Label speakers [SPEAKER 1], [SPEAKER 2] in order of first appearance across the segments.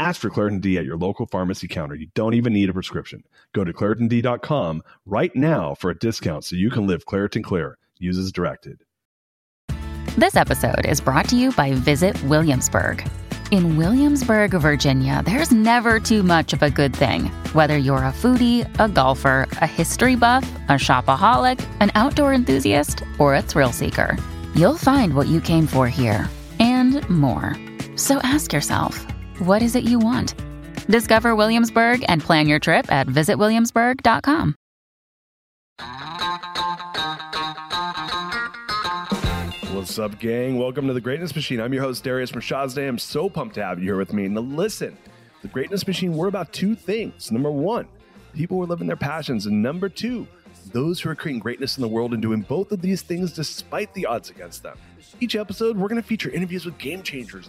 [SPEAKER 1] Ask for Claritin D at your local pharmacy counter. You don't even need a prescription. Go to ClaritinD.com right now for a discount so you can live Claritin Clear. Use as directed.
[SPEAKER 2] This episode is brought to you by Visit Williamsburg. In Williamsburg, Virginia, there's never too much of a good thing. Whether you're a foodie, a golfer, a history buff, a shopaholic, an outdoor enthusiast, or a thrill seeker, you'll find what you came for here and more. So ask yourself, what is it you want? Discover Williamsburg and plan your trip at visitwilliamsburg.com.
[SPEAKER 1] What's up, gang? Welcome to the Greatness Machine. I'm your host, Darius Mirshahzadeh. I'm so pumped to have you here with me. Now, listen, the Greatness Machine, we're about two things. Number one, people who are living their passions. And number two, those who are creating greatness in the world and doing both of these things despite the odds against them. Each episode, we're going to feature interviews with game changers,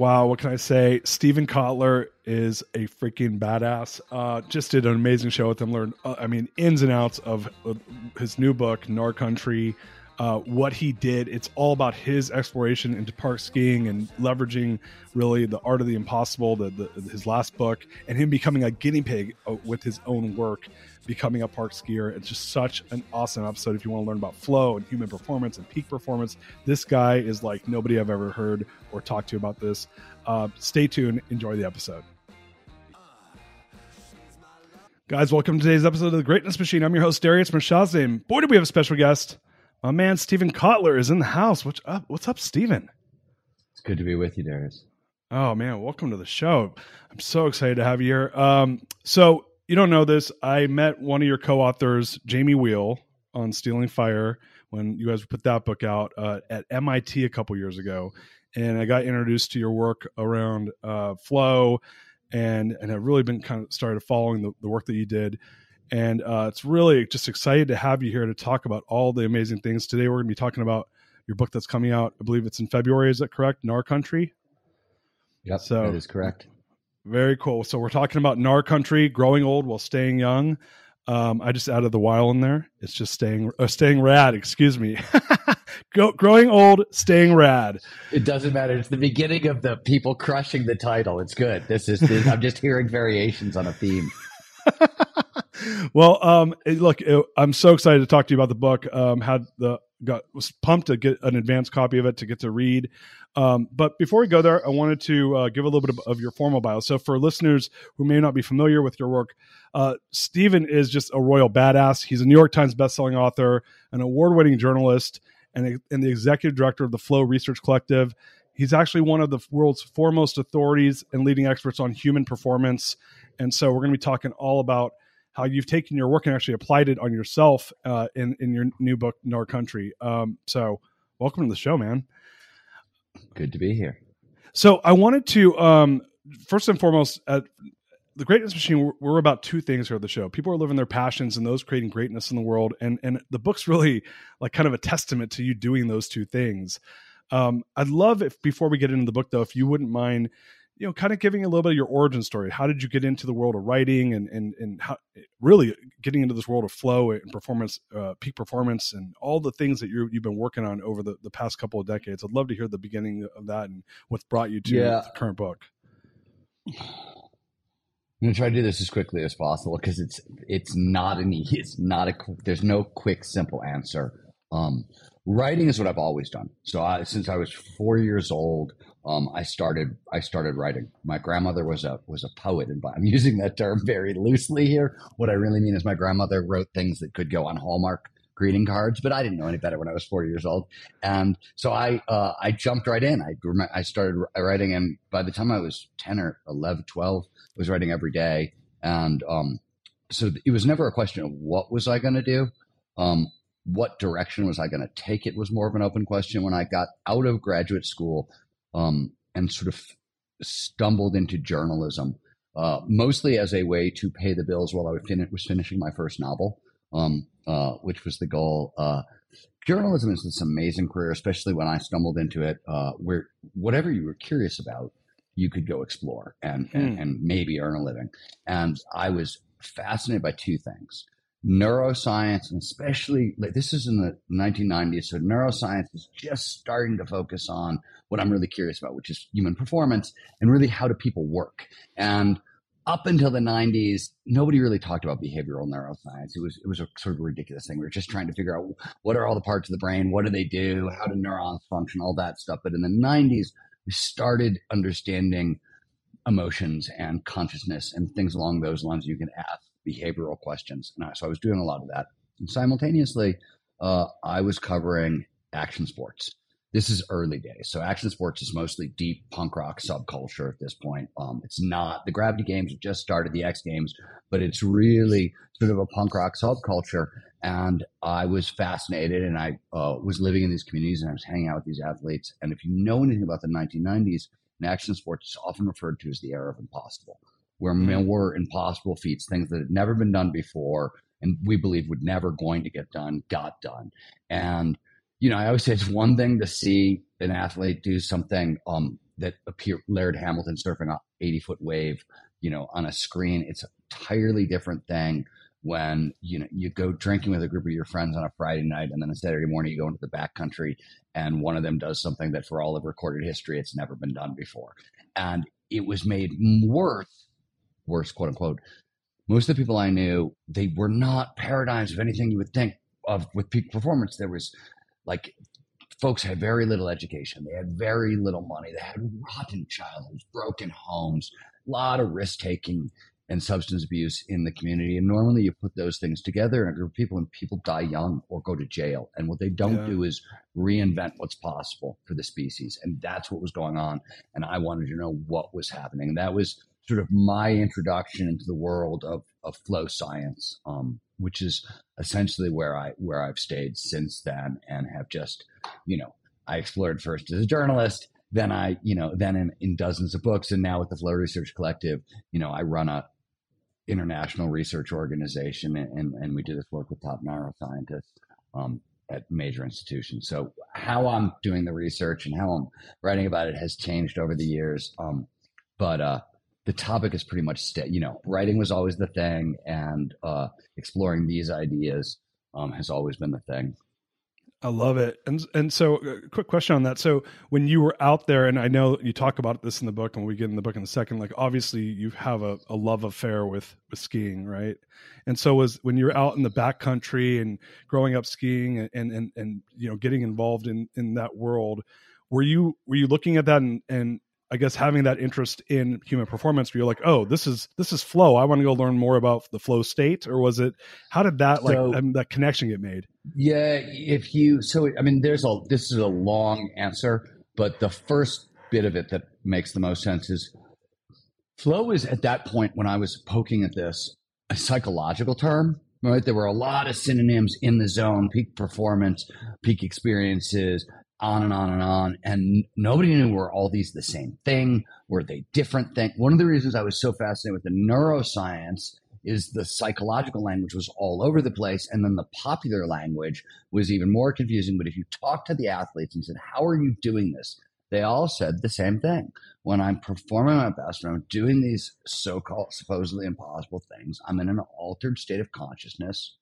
[SPEAKER 1] Wow, what can I say? Steven Kotler is a freaking badass. Uh, just did an amazing show with him. Learned, uh, I mean, ins and outs of uh, his new book, Gnar Country. Uh, what he did. It's all about his exploration into park skiing and leveraging really the art of the impossible, the, the his last book, and him becoming a guinea pig uh, with his own work, becoming a park skier. It's just such an awesome episode. If you want to learn about flow and human performance and peak performance, this guy is like nobody I've ever heard or talked to about this. Uh, stay tuned. Enjoy the episode. Guys, welcome to today's episode of the Greatness Machine. I'm your host, Darius Mirshahzadeh. Boy, do we have a special guest. My man, Steven Kotler, is in the house. What's up? What's up, Steven?
[SPEAKER 3] It's good to be with you, Darius.
[SPEAKER 1] Oh, man. Welcome to the show. I'm so excited to have you here. Um, so, you don't know this. I met one of your co authors, Jamie Wheal, on Stealing Fire when you guys put that book out uh, at MIT a couple years ago. And I got introduced to your work around uh, flow and and have really been kind of started following the, the work that you did and uh, it's really just excited to have you here to talk about all the amazing things today we're going to be talking about your book that's coming out i believe it's in february is that correct gnar country
[SPEAKER 3] yep so that is correct
[SPEAKER 1] very cool so we're talking about gnar country growing old while staying young um, I just added the while in there. It's just staying uh, staying rad. Excuse me. Go, growing old, staying rad.
[SPEAKER 3] It doesn't matter. It's the beginning of the people crushing the title. It's good. This is. This, I'm just hearing variations on a theme.
[SPEAKER 1] well, um, look, I'm so excited to talk to you about the book. Um, had the got was pumped to get an advanced copy of it to get to read. Um, but before we go there, I wanted to uh, give a little bit of, of, your formal bio. So, for listeners who may not be familiar with your work, uh, Steven is just a royal badass. He's a New York Times bestselling author, an award winning journalist, and, and the executive director of the Flow Research Collective. He's actually one of the world's foremost authorities and leading experts on human performance. And so, we're going to be talking all about how you've taken your work and actually applied it on yourself uh, in in your new book, Gnar Country. Um, so, welcome to the show, man.
[SPEAKER 3] Good to be here.
[SPEAKER 1] So I wanted to um, first and foremost at the Greatness Machine. We're, we're, about two things here at the show. People are living their passions and those creating greatness in the world, and and the book's really like kind of a testament to you doing those two things. Um, I'd love if before we get into the book though, if you wouldn't mind you know, kind of giving a little bit of your origin story. How did you get into the world of writing and and and how really getting into this world of flow and performance, uh, peak performance, and all the things that you have been working on over the, the past couple of decades? I'd love to hear the beginning of that and what's brought you to yeah. the current book.
[SPEAKER 3] I'm gonna try to do this as quickly as possible because it's it's not an it's not a there's no quick simple answer. Um, writing is what I've always done. So I, since I was four years old, um, I started I started writing. My grandmother was a was a poet, and I'm using that term very loosely here. What I really mean is my grandmother wrote things that could go on Hallmark greeting cards, but I didn't know any better when I was four years old, and so I uh, I jumped right in. I I started writing, and by the time I was ten or 11, 12, I was writing every day, and um, so it was never a question of what was I going to do. Um, what direction was I going to take? It was more of an open question. When I got out of graduate school, um, and sort of stumbled into journalism, uh, mostly as a way to pay the bills while I was, fin- was finishing my first novel, um, uh, which was the goal. Uh, journalism is this amazing career, especially when I stumbled into it, uh, where whatever you were curious about, you could go explore and, and, hmm. and maybe earn a living. And I was fascinated by two things neuroscience, and especially like this is in the 1990s. So neuroscience is just starting to focus on what I'm really curious about, which is human performance and really how do people work. And up until the 90s, nobody really talked about behavioral neuroscience. It was it was a sort of ridiculous thing. We were just trying to figure out what are all the parts of the brain, what do they do, how do neurons function, all that stuff. But in the 90s, we started understanding emotions and consciousness and things along those lines you can ask behavioral questions. And I, so I was doing a lot of that. And simultaneously, uh, I was covering action sports. This is early days. So action sports is mostly deep punk rock subculture at this point. Um, it's not the Gravity Games have just started the X Games, but it's really sort of a punk rock subculture. And I was fascinated, and I uh, was living in these communities, and I was hanging out with these athletes. And if you know anything about the 1990s, in action sports, is often referred to as the era of impossible where mm-hmm. more impossible feats, things that had never been done before, and we believe would never going to get done, got done. And you know, I always say it's one thing to see an athlete do something um, that appear Laird Hamilton surfing a 80 foot wave, you know, on a screen. It's an entirely different thing when you know you go drinking with a group of your friends on a Friday night and then a Saturday morning you go into the backcountry and one of them does something that for all of recorded history it's never been done before. And it was made worse worse, quote unquote, most of the people I knew, they were not paradigms of anything you would think of with peak performance. There was like folks had very little education. They had very little money. They had rotten childhoods, broken homes, a lot of risk taking and substance abuse in the community. And normally you put those things together in a group of people and people die young or go to jail. And what they don't yeah. do is reinvent what's possible for the species. And that's what was going on. And I wanted to know what was happening. And that was sort of my introduction into the world of, of flow science, um, which is essentially where I where I've stayed since then, and have just, you know, I explored first as a journalist, then I, you know, then in, in dozens of books, and now with the Flow Research Collective, you know, I run a international research organization, and, and, and we do this work with top neuroscientists. Um, at major institutions. So how I'm doing the research and how I'm writing about it has changed over the years. Um, but uh, the topic is pretty much stay. You know, writing was always the thing, and uh, exploring these ideas um, has always been the thing.
[SPEAKER 1] I love it. And and so, uh, quick question on that. So, when you were out there, and I know you talk about this in the book, and we get in the book in a second. Like, obviously, you have a, a love affair with with skiing, right? And so, was when you were out in the backcountry and growing up skiing, and and and, and you know, getting involved in in that world, were you were you looking at that and and I guess having that interest in human performance, where you're like, oh, this is this is flow. I want to go learn more about the flow state, or was it? How did that like so, um, that connection get made?
[SPEAKER 3] Yeah, if you so I mean, there's a this is a long answer, but the first bit of it that makes the most sense is flow is at that point when I was poking at this a psychological term. Right, there were a lot of synonyms in the zone: peak performance, peak experiences, on and on and on. And nobody knew were all these the same thing? Were they different thing? One of the reasons I was so fascinated with the neuroscience is the psychological language was all over the place. And then the popular language was even more confusing. But if you talk to the athletes and said, How are you doing this? They all said the same thing. When I'm performing my best and I'm doing these so called supposedly impossible things, I'm in an altered state of consciousness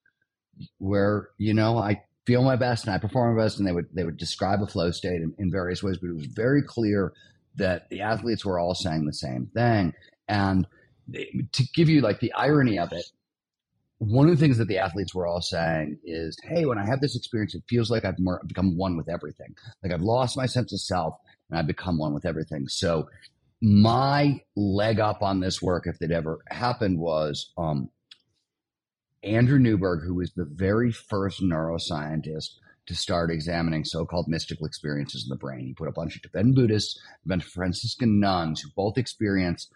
[SPEAKER 3] where, you know, I feel my best and I perform my best. And they would they would describe a flow state in, in various ways, but it was very clear that the athletes were all saying the same thing. And to give you like the irony of it, one of the things that the athletes were all saying is, "Hey, when I have this experience, it feels like I've more, become one with everything. Like I've lost my sense of self and I've become one with everything." So my leg up on this work, if it ever happened, was um, Andrew Newberg, who was the very first neuroscientist to start examining so-called mystical experiences in the brain. He put a bunch of Tibetan Buddhists, bunch of Franciscan nuns who both experienced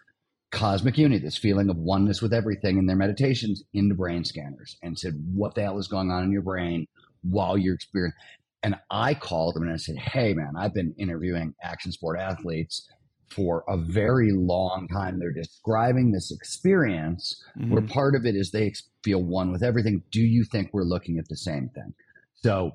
[SPEAKER 3] cosmic unity, this feeling of oneness with everything in their meditations into brain scanners and said, what the hell is going on in your brain while you're experiencing? And I called them and I said, Hey man, I've been interviewing action sport athletes for a very long time. They're describing this experience mm-hmm. where part of it is they feel one with everything. Do you think we're looking at the same thing? So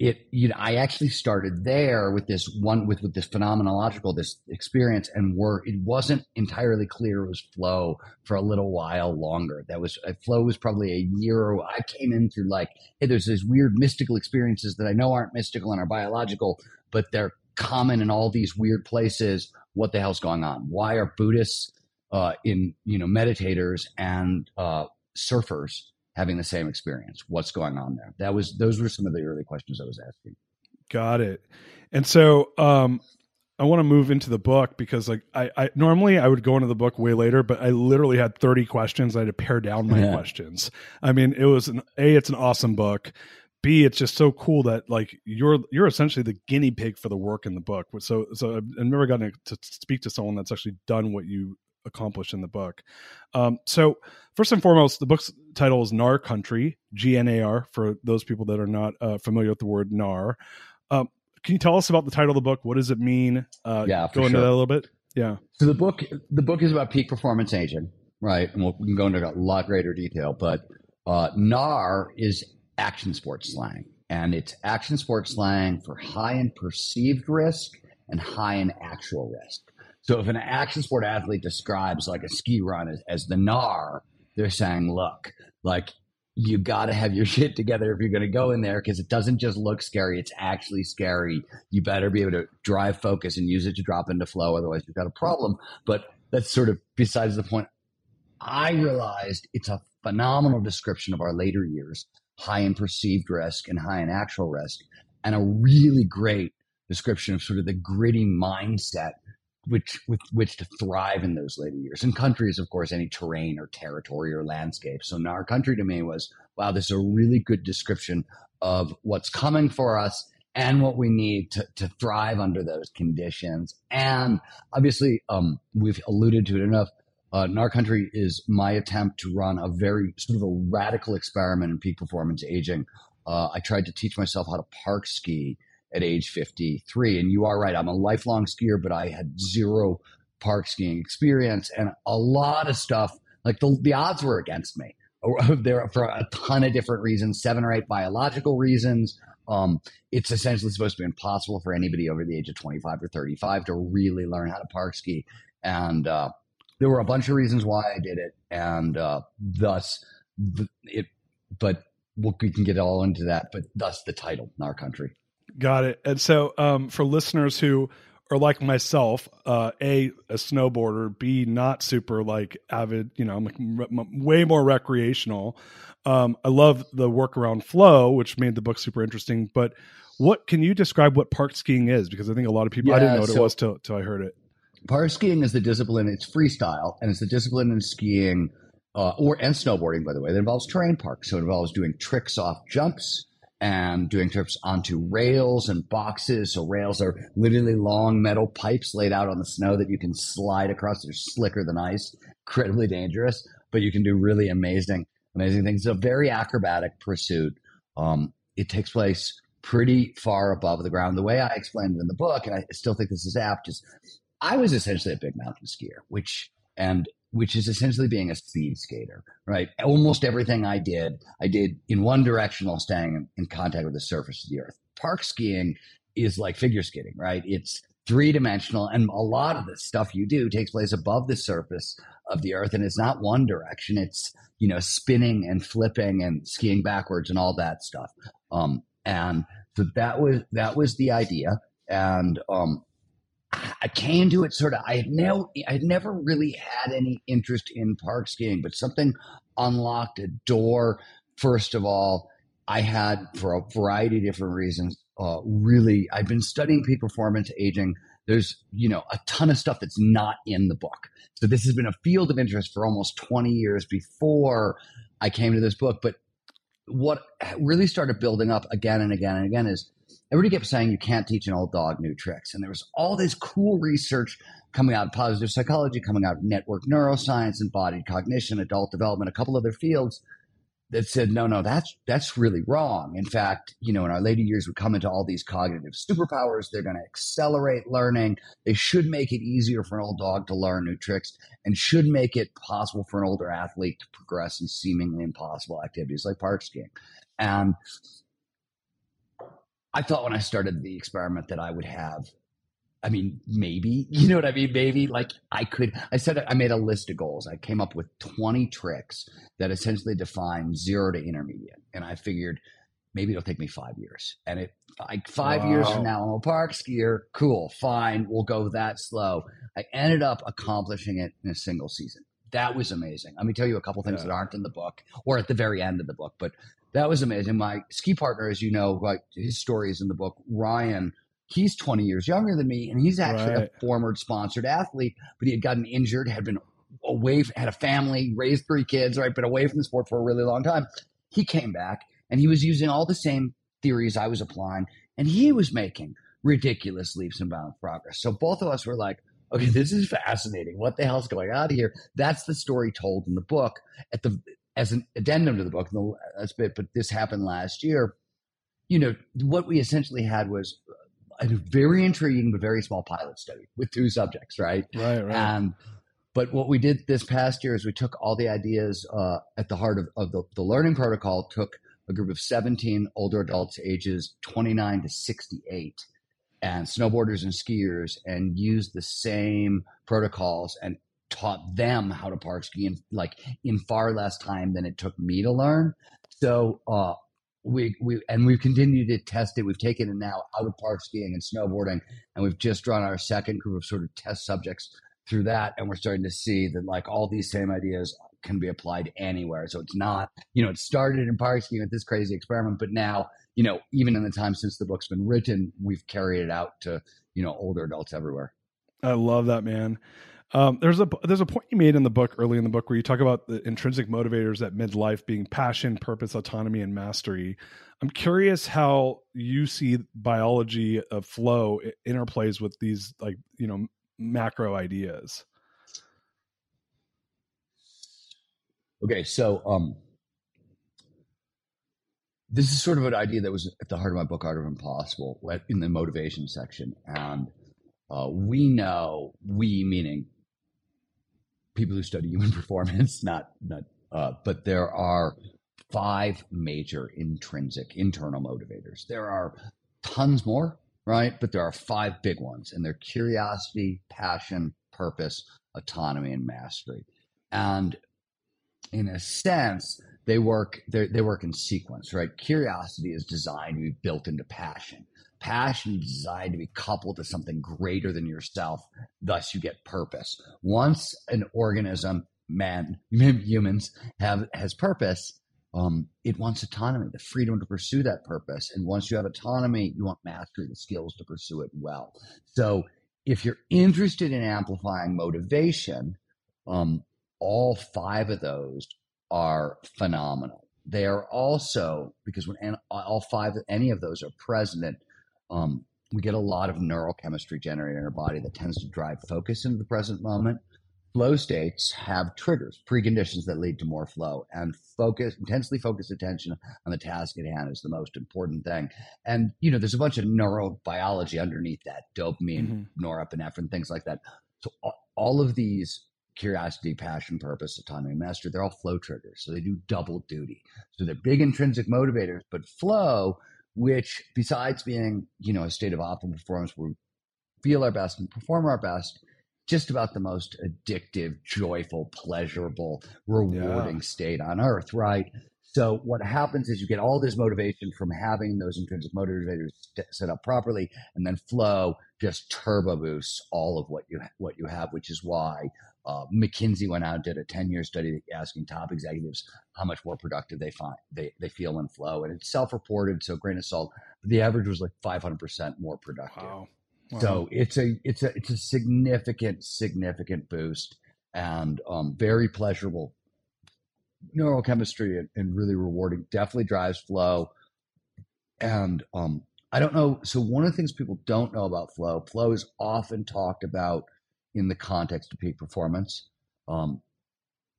[SPEAKER 3] it you know i actually started there with this one with with this phenomenological this experience and were it wasn't entirely clear it was flow for a little while longer that was uh, flow was probably a year i came in through like hey there's these weird mystical experiences that i know aren't mystical and are biological but they're common in all these weird places what the hell's going on why are buddhists uh, in you know meditators and uh, surfers having the same experience. What's going on there? That was those were some of the early questions I was asking.
[SPEAKER 1] Got it. And so um I want to move into the book because like I, I normally I would go into the book way later, but I literally had 30 questions. I had to pare down my yeah. questions. I mean, it was an A, it's an awesome book. B, it's just so cool that like you're you're essentially the guinea pig for the work in the book. So so I've never gotten to speak to someone that's actually done what you accomplished in the book. Um, so, first and foremost, the book's title is Gnar Country, G N A R, for those people that are not uh, familiar with the word Gnar. Um, can you tell us about the title of the book? What does it mean? Uh,
[SPEAKER 3] yeah,
[SPEAKER 1] go into
[SPEAKER 3] sure.
[SPEAKER 1] that a little bit. Yeah.
[SPEAKER 3] So the book the book is about peak performance aging, right? And we'll, we can go into a lot greater detail, but uh, gnar is action sports slang, and it's action sports slang for high in perceived risk and high in actual risk. So if an action sport athlete describes like a ski run as, as the gnar, they're saying, look, like you got to have your shit together if you're going to go in there because it doesn't just look scary. It's actually scary. You better be able to drive focus and use it to drop into flow. Otherwise, you've got a problem. But that's sort of besides the point. I realized it's a phenomenal description of our later years, high in perceived risk and high in actual risk, and a really great description of sort of the gritty mindset which with which to thrive in those later years. And country is, of course, any terrain or territory or landscape. So gnar country to me was, wow, this is a really good description of what's coming for us and what we need to, to thrive under those conditions. And obviously, um, we've alluded to it enough. Uh, Gnar Country is my attempt to run a very sort of a radical experiment in peak performance aging. Uh, I tried to teach myself how to park ski at age 53. And you are right. I'm a lifelong skier, but I had zero park skiing experience and a lot of stuff. Like the, the odds were against me there for a ton of different reasons, seven or eight biological reasons. Um, it's essentially supposed to be impossible for anybody over the age of 25 or 35 to really learn how to park ski. And uh, there were a bunch of reasons why I did it. And uh, thus, it, but we can get all into that, but thus the title, Gnar Country.
[SPEAKER 1] Got it. And so, um, for listeners who are like myself, uh, a a snowboarder, b not super like avid, you know, I'm like m- way more recreational. Um, I love the work around flow, which made the book super interesting. But what can you describe what park skiing is? Because I think a lot of people
[SPEAKER 3] yeah,
[SPEAKER 1] I didn't know what
[SPEAKER 3] so
[SPEAKER 1] it was till till I heard it.
[SPEAKER 3] Park skiing is the discipline. It's freestyle, and it's the discipline in skiing. Uh, or and snowboarding, by the way, that involves terrain park. So it involves doing tricks off jumps, and doing trips onto rails and boxes. So rails are literally long metal pipes laid out on the snow that you can slide across. They're slicker than ice, incredibly dangerous, but you can do really amazing, amazing things. It's a very acrobatic pursuit. Um, it takes place pretty far above the ground. The way I explained it in the book, and I still think this is apt, is I was essentially a big mountain skier, which and which is essentially being a speed skater, right? Almost everything I did, I did in one direction while staying in contact with the surface of the earth. Park skiing is like figure skating, right? It's three dimensional, and a lot of the stuff you do takes place above the surface of the earth, and it's not one direction. It's you know spinning and flipping and skiing backwards and all that stuff. Um, and so that was that was the idea, and um, I came to it sort of. I had no, I had never really had any interest in park skiing, but something unlocked a door. First of all, I had for a variety of different reasons. Uh, really, I've been studying peak performance aging. There's, you know, a ton of stuff that's not in the book. So this has been a field of interest for almost 20 years before I came to this book. But what really started building up again and again and again is everybody kept saying you can't teach an old dog new tricks. And there was all this cool research coming out, of positive psychology, coming out, of network neuroscience, embodied cognition, adult development, a couple other fields that said, no, no, that's that's really wrong. In fact, you know, in our later years, we come into all these cognitive superpowers. They're going to accelerate learning. They should make it easier for an old dog to learn new tricks and should make it possible for an older athlete to progress in seemingly impossible activities like park skiing. And I thought when I started the experiment that I would have I mean, maybe, you know what I mean? Maybe like I could, I said, I made a list of goals. I came up with 20 tricks that essentially define zero to intermediate. And I figured maybe it'll take me five years. And it, like five wow. years from now, I'm a park skier. Cool. Fine. We'll go that slow. I ended up accomplishing it in a single season. That was amazing. Let me tell you a couple things yeah. that aren't in the book or at the very end of the book, but that was amazing. My ski partner, as you know, like his story is in the book. Ryan he's 20 years younger than me and he's actually right. a former sponsored athlete but he had gotten injured had been away had a family raised three kids right but away from the sport for a really long time he came back and he was using all the same theories i was applying and he was making ridiculous leaps and bounds progress so both of us were like okay this is fascinating what the hell's going on here that's the story told in the book at the as an addendum to the book that's bit but this happened last year you know what we essentially had was a very intriguing but very small pilot study with two subjects, right?
[SPEAKER 1] Right, right.
[SPEAKER 3] And but what we did this past year is we took all the ideas uh, at the heart of, of the, the learning protocol, took a group of 17 older adults ages 29 to 68 and snowboarders and skiers and used the same protocols and taught them how to park ski in like in far less time than it took me to learn. So uh, we we and we've continued to test it. We've taken it now out of park skiing and snowboarding, and we've just drawn our second group of sort of test subjects through that, and we're starting to see that like all these same ideas can be applied anywhere. So it's not, you know, it started in park skiing with this crazy experiment, but now, you know, even in the time since the book's been written, we've carried it out to, you know, older adults everywhere.
[SPEAKER 1] I love that, man. Um, there's a there's a point you made in the book early in the book where you talk about the intrinsic motivators at midlife being passion, purpose, autonomy, and mastery. I'm curious how you see biology of flow interplays with these like you know macro ideas.
[SPEAKER 3] Okay, so um, this is sort of an idea that was at the heart of my book, Art of Impossible, in the motivation section, and uh, we know we meaning people who study human performance, not not. Uh, but there are five major intrinsic internal motivators. There are tons more, right? But there are five big ones, and they're curiosity, passion, purpose, autonomy, and mastery. And in a sense, they work they work in sequence, right? Curiosity is designed to be built into passion. Passion is designed to be coupled to something greater than yourself. Thus, you get purpose. Once an organism, man, humans have has purpose, um, it wants autonomy, the freedom to pursue that purpose. And once you have autonomy, you want mastery, the skills to pursue it well. So, if you're interested in amplifying motivation, um, all five of those are phenomenal. They are also because when all five, any of those are present, um, we get a lot of neurochemistry generated in our body that tends to drive focus into the present moment. Flow states have triggers, preconditions that lead to more flow, and focus, intensely focused attention on the task at hand is the most important thing. And you know, there's a bunch of neurobiology underneath that, dopamine, mm-hmm. norepinephrine, things like that. So all of these curiosity, passion, purpose, autonomy, mastery, they're all flow triggers. So they do double duty. So they're big intrinsic motivators, but flow which besides being, you know, a state of optimal performance where we feel our best and perform our best, just about the most addictive, joyful, pleasurable, rewarding yeah. state on earth, right? So what happens is you get all this motivation from having those intrinsic motivators set up properly, and then flow just turbo boosts all of what you what you have, which is why uh, McKinsey went out and did a ten year study asking top executives how much more productive they find they they feel in flow, and it's self reported, so grain of salt. But the average was like five hundred percent more productive. Wow. Wow. So it's a it's a it's a significant significant boost and um, very pleasurable neurochemistry and, and, really rewarding. Definitely drives flow. And um, I don't know. So one of the things people don't know about flow, flow is often talked about in the context of peak performance. Um,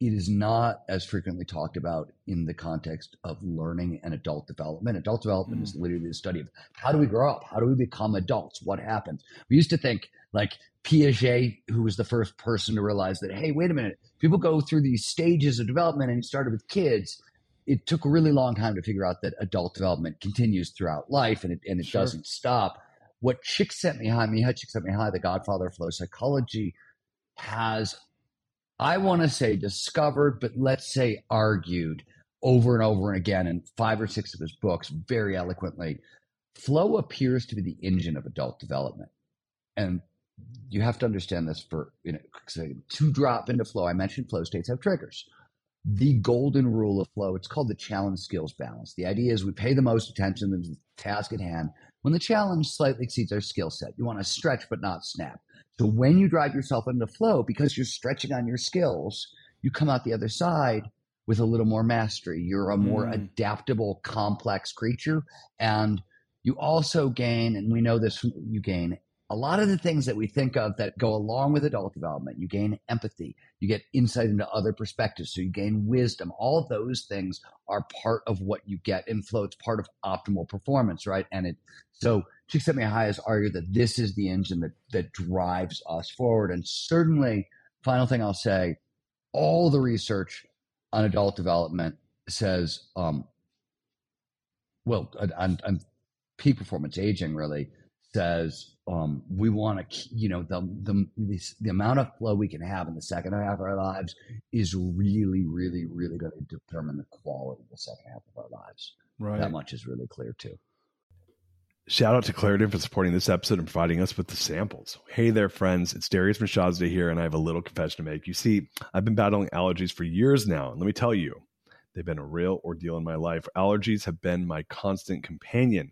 [SPEAKER 3] it is not as frequently talked about in the context of learning and adult development. Adult development mm. is literally the study of how do we grow up? How do we become adults? What happens? We used to think like Piaget, who was the first person to realize that, hey, wait a minute, people go through these stages of development and it started with kids. It took a really long time to figure out that adult development continues throughout life and it, and it sure. doesn't stop. What Csikszentmihalyi, Mihai Chick Sent Me Csikszentmihalyi, the godfather of flow psychology, has I want to say discovered, but let's say argued over and over and again in five or six of his books very eloquently. Flow appears to be the engine of adult development. And you have to understand this for you know to drop into flow. I mentioned flow states have triggers. The golden rule of flow, it's called the challenge skills balance. The idea is we pay the most attention to the task at hand when the challenge slightly exceeds our skill set. You want to stretch but not snap. So when you drive yourself into flow, because you're stretching on your skills, you come out the other side with a little more mastery. You're a more mm. adaptable, complex creature. And you also gain, and we know this, you gain a lot of the things that we think of that go along with adult development. You gain empathy, you get insight into other perspectives, so you gain wisdom. All those things are part of what you get in flow. It's part of optimal performance, right? And it so Csikszentmihalyi has argued that this is the engine that that drives us forward. And certainly, final thing I'll say, all the research on adult development says, um, well, on, on peak performance aging really says um, we want to, you know, the, the the amount of flow we can have in the second half of our lives is really, really, really going to determine the quality of the second half of our lives. Right. That much is really clear too.
[SPEAKER 1] Shout out to Claritin for supporting this episode and providing us with the samples. Hey there, friends. It's Darius from Mirshahzadeh here, and I have a little confession to make. You see, I've been battling allergies for years now, and let me tell you, they've been a real ordeal in my life. Allergies have been my constant companion.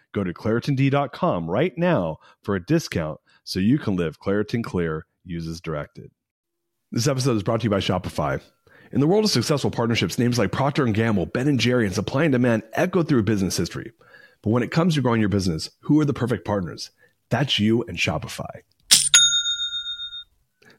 [SPEAKER 1] Go to ClaritinD.com right now for a discount so you can live Claritin Clear, uses directed. This episode is brought to you by Shopify. In the world of successful partnerships, names like Procter & Gamble, Ben & Jerry, and Supply and Demand echo through business history. But when it comes to growing your business, who are the perfect partners? That's you and Shopify.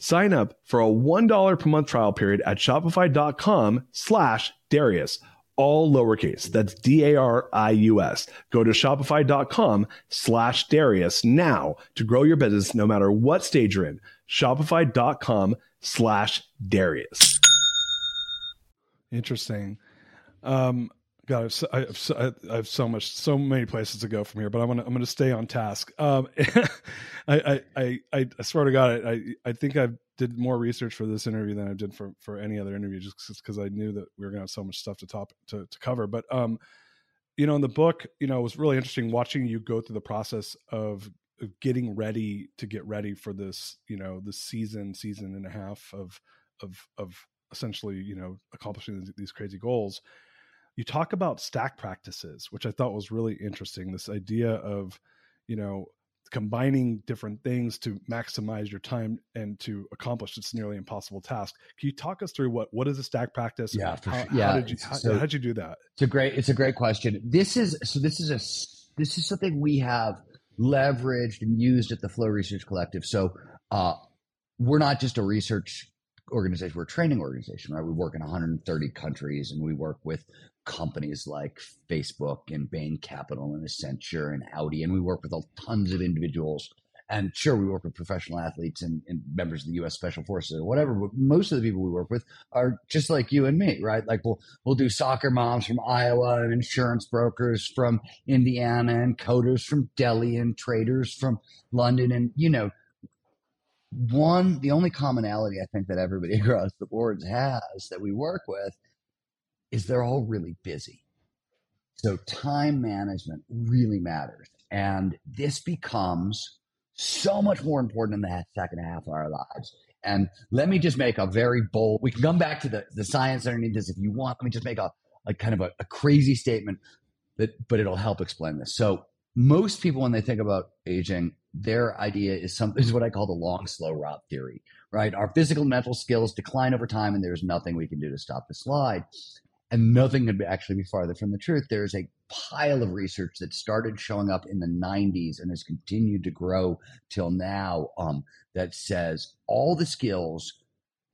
[SPEAKER 1] Sign up for a $1 per month trial period at shopify.com slash Darius, all lowercase. That's D-A-R-I-U-S. Go to shopify.com slash Darius now to grow your business no matter what stage you're in. Shopify.com slash Darius.
[SPEAKER 4] Interesting. Um, God, I've so, I, have so, I have so much, so many places to go from here, but I'm gonna I'm gonna stay on task. Um, I, I I I swear to God, I I think I did more research for this interview than I did for for any other interview, just because I knew that we were gonna have so much stuff to top to to cover. But um, you know, in the book, you know, it was really interesting watching you go through the process of getting ready to get ready for this, you know, this season, season and a half of of of essentially, you know, accomplishing these crazy goals you talk about stack practices, which I thought was really interesting. This idea of, you know, combining different things to maximize your time and to accomplish this nearly impossible task. Can you talk us through what what is a stack practice?
[SPEAKER 3] Yeah,
[SPEAKER 4] how,
[SPEAKER 3] sure. yeah.
[SPEAKER 4] How did you how, so, how did you do that?
[SPEAKER 3] It's a great it's a great question. This is so this is a this is something we have leveraged and used at the Flow Research Collective. So uh, we're not just a research organization, we're a training organization, right? We work in 130 countries and we work with companies like Facebook and Bain Capital and Accenture and Audi. And we work with all tons of individuals. And sure, we work with professional athletes and, and, members of the U.S. Special Forces or whatever. But most of the people we work with are just like you and me, right? Like we'll we'll do soccer moms from Iowa and insurance brokers from Indiana and coders from Delhi and traders from London and you know one the only commonality I think that everybody across the boards has that we work with is they're all really busy. So time management really matters. And this becomes so much more important in the second half of our lives. And let me just make a very bold, we can come back to the, the science underneath this if you want. Let me just make a, a kind of a, a crazy statement that, but it'll help explain this. So most people, when they think about aging, their idea is something is what I call the long, slow route theory, right? Our physical and mental skills decline over time and there's nothing we can do to stop the slide and nothing could actually be farther from the truth. There's a pile of research that started showing up in the 90s and has continued to grow till now um, that says all the skills,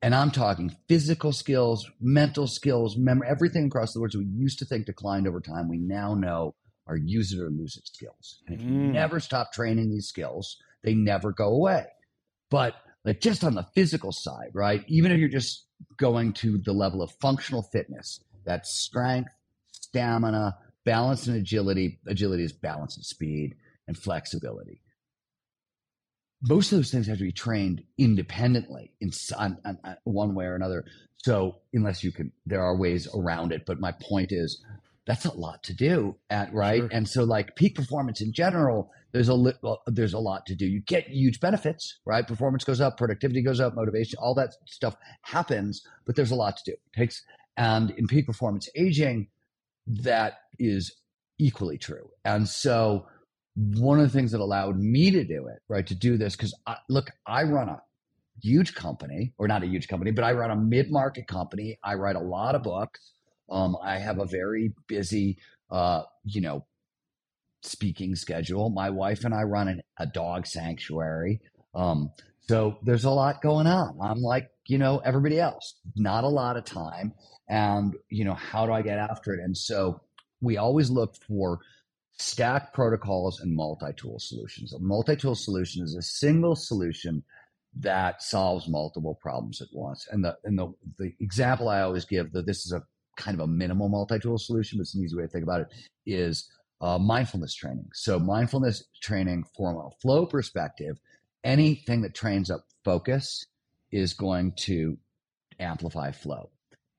[SPEAKER 3] and I'm talking physical skills, mental skills, memory, everything across the board. So we used to think declined over time. We now know are use it or lose it skills. And if you mm. never stop training these skills, they never go away. But like just on the physical side, right? Even if you're just going to the level of functional fitness, that's strength, stamina, balance, and agility. Agility is balance and speed, and flexibility. Most of those things have to be trained independently in on, on, on one way or another. So, unless you can, there are ways around it. But my point is, that's a lot to do at right sure. and so like peak performance in general there's a li- well, there's a lot to do you get huge benefits right performance goes up productivity goes up motivation all that stuff happens but there's a lot to do it takes and in peak performance aging, that is equally true. And so one of the things that allowed me to do it, right, to do this, because look, I run a huge company, or not a huge company, but I run a mid market company. I write a lot of books. Um, I have a very busy, uh, you know, speaking schedule. My wife and I run an, a dog sanctuary. Um, so there's a lot going on. I'm like, you know, everybody else, not a lot of time and you know how do i get after it? And so we always look for stack protocols and multi-tool solutions. A multi-tool solution is a single solution that solves multiple problems at once. And the and the, the example i always give that this is a kind of a minimal multi-tool solution but it's an easy way to think about it is uh, mindfulness training. So mindfulness training from a flow perspective anything that trains up focus is going to amplify flow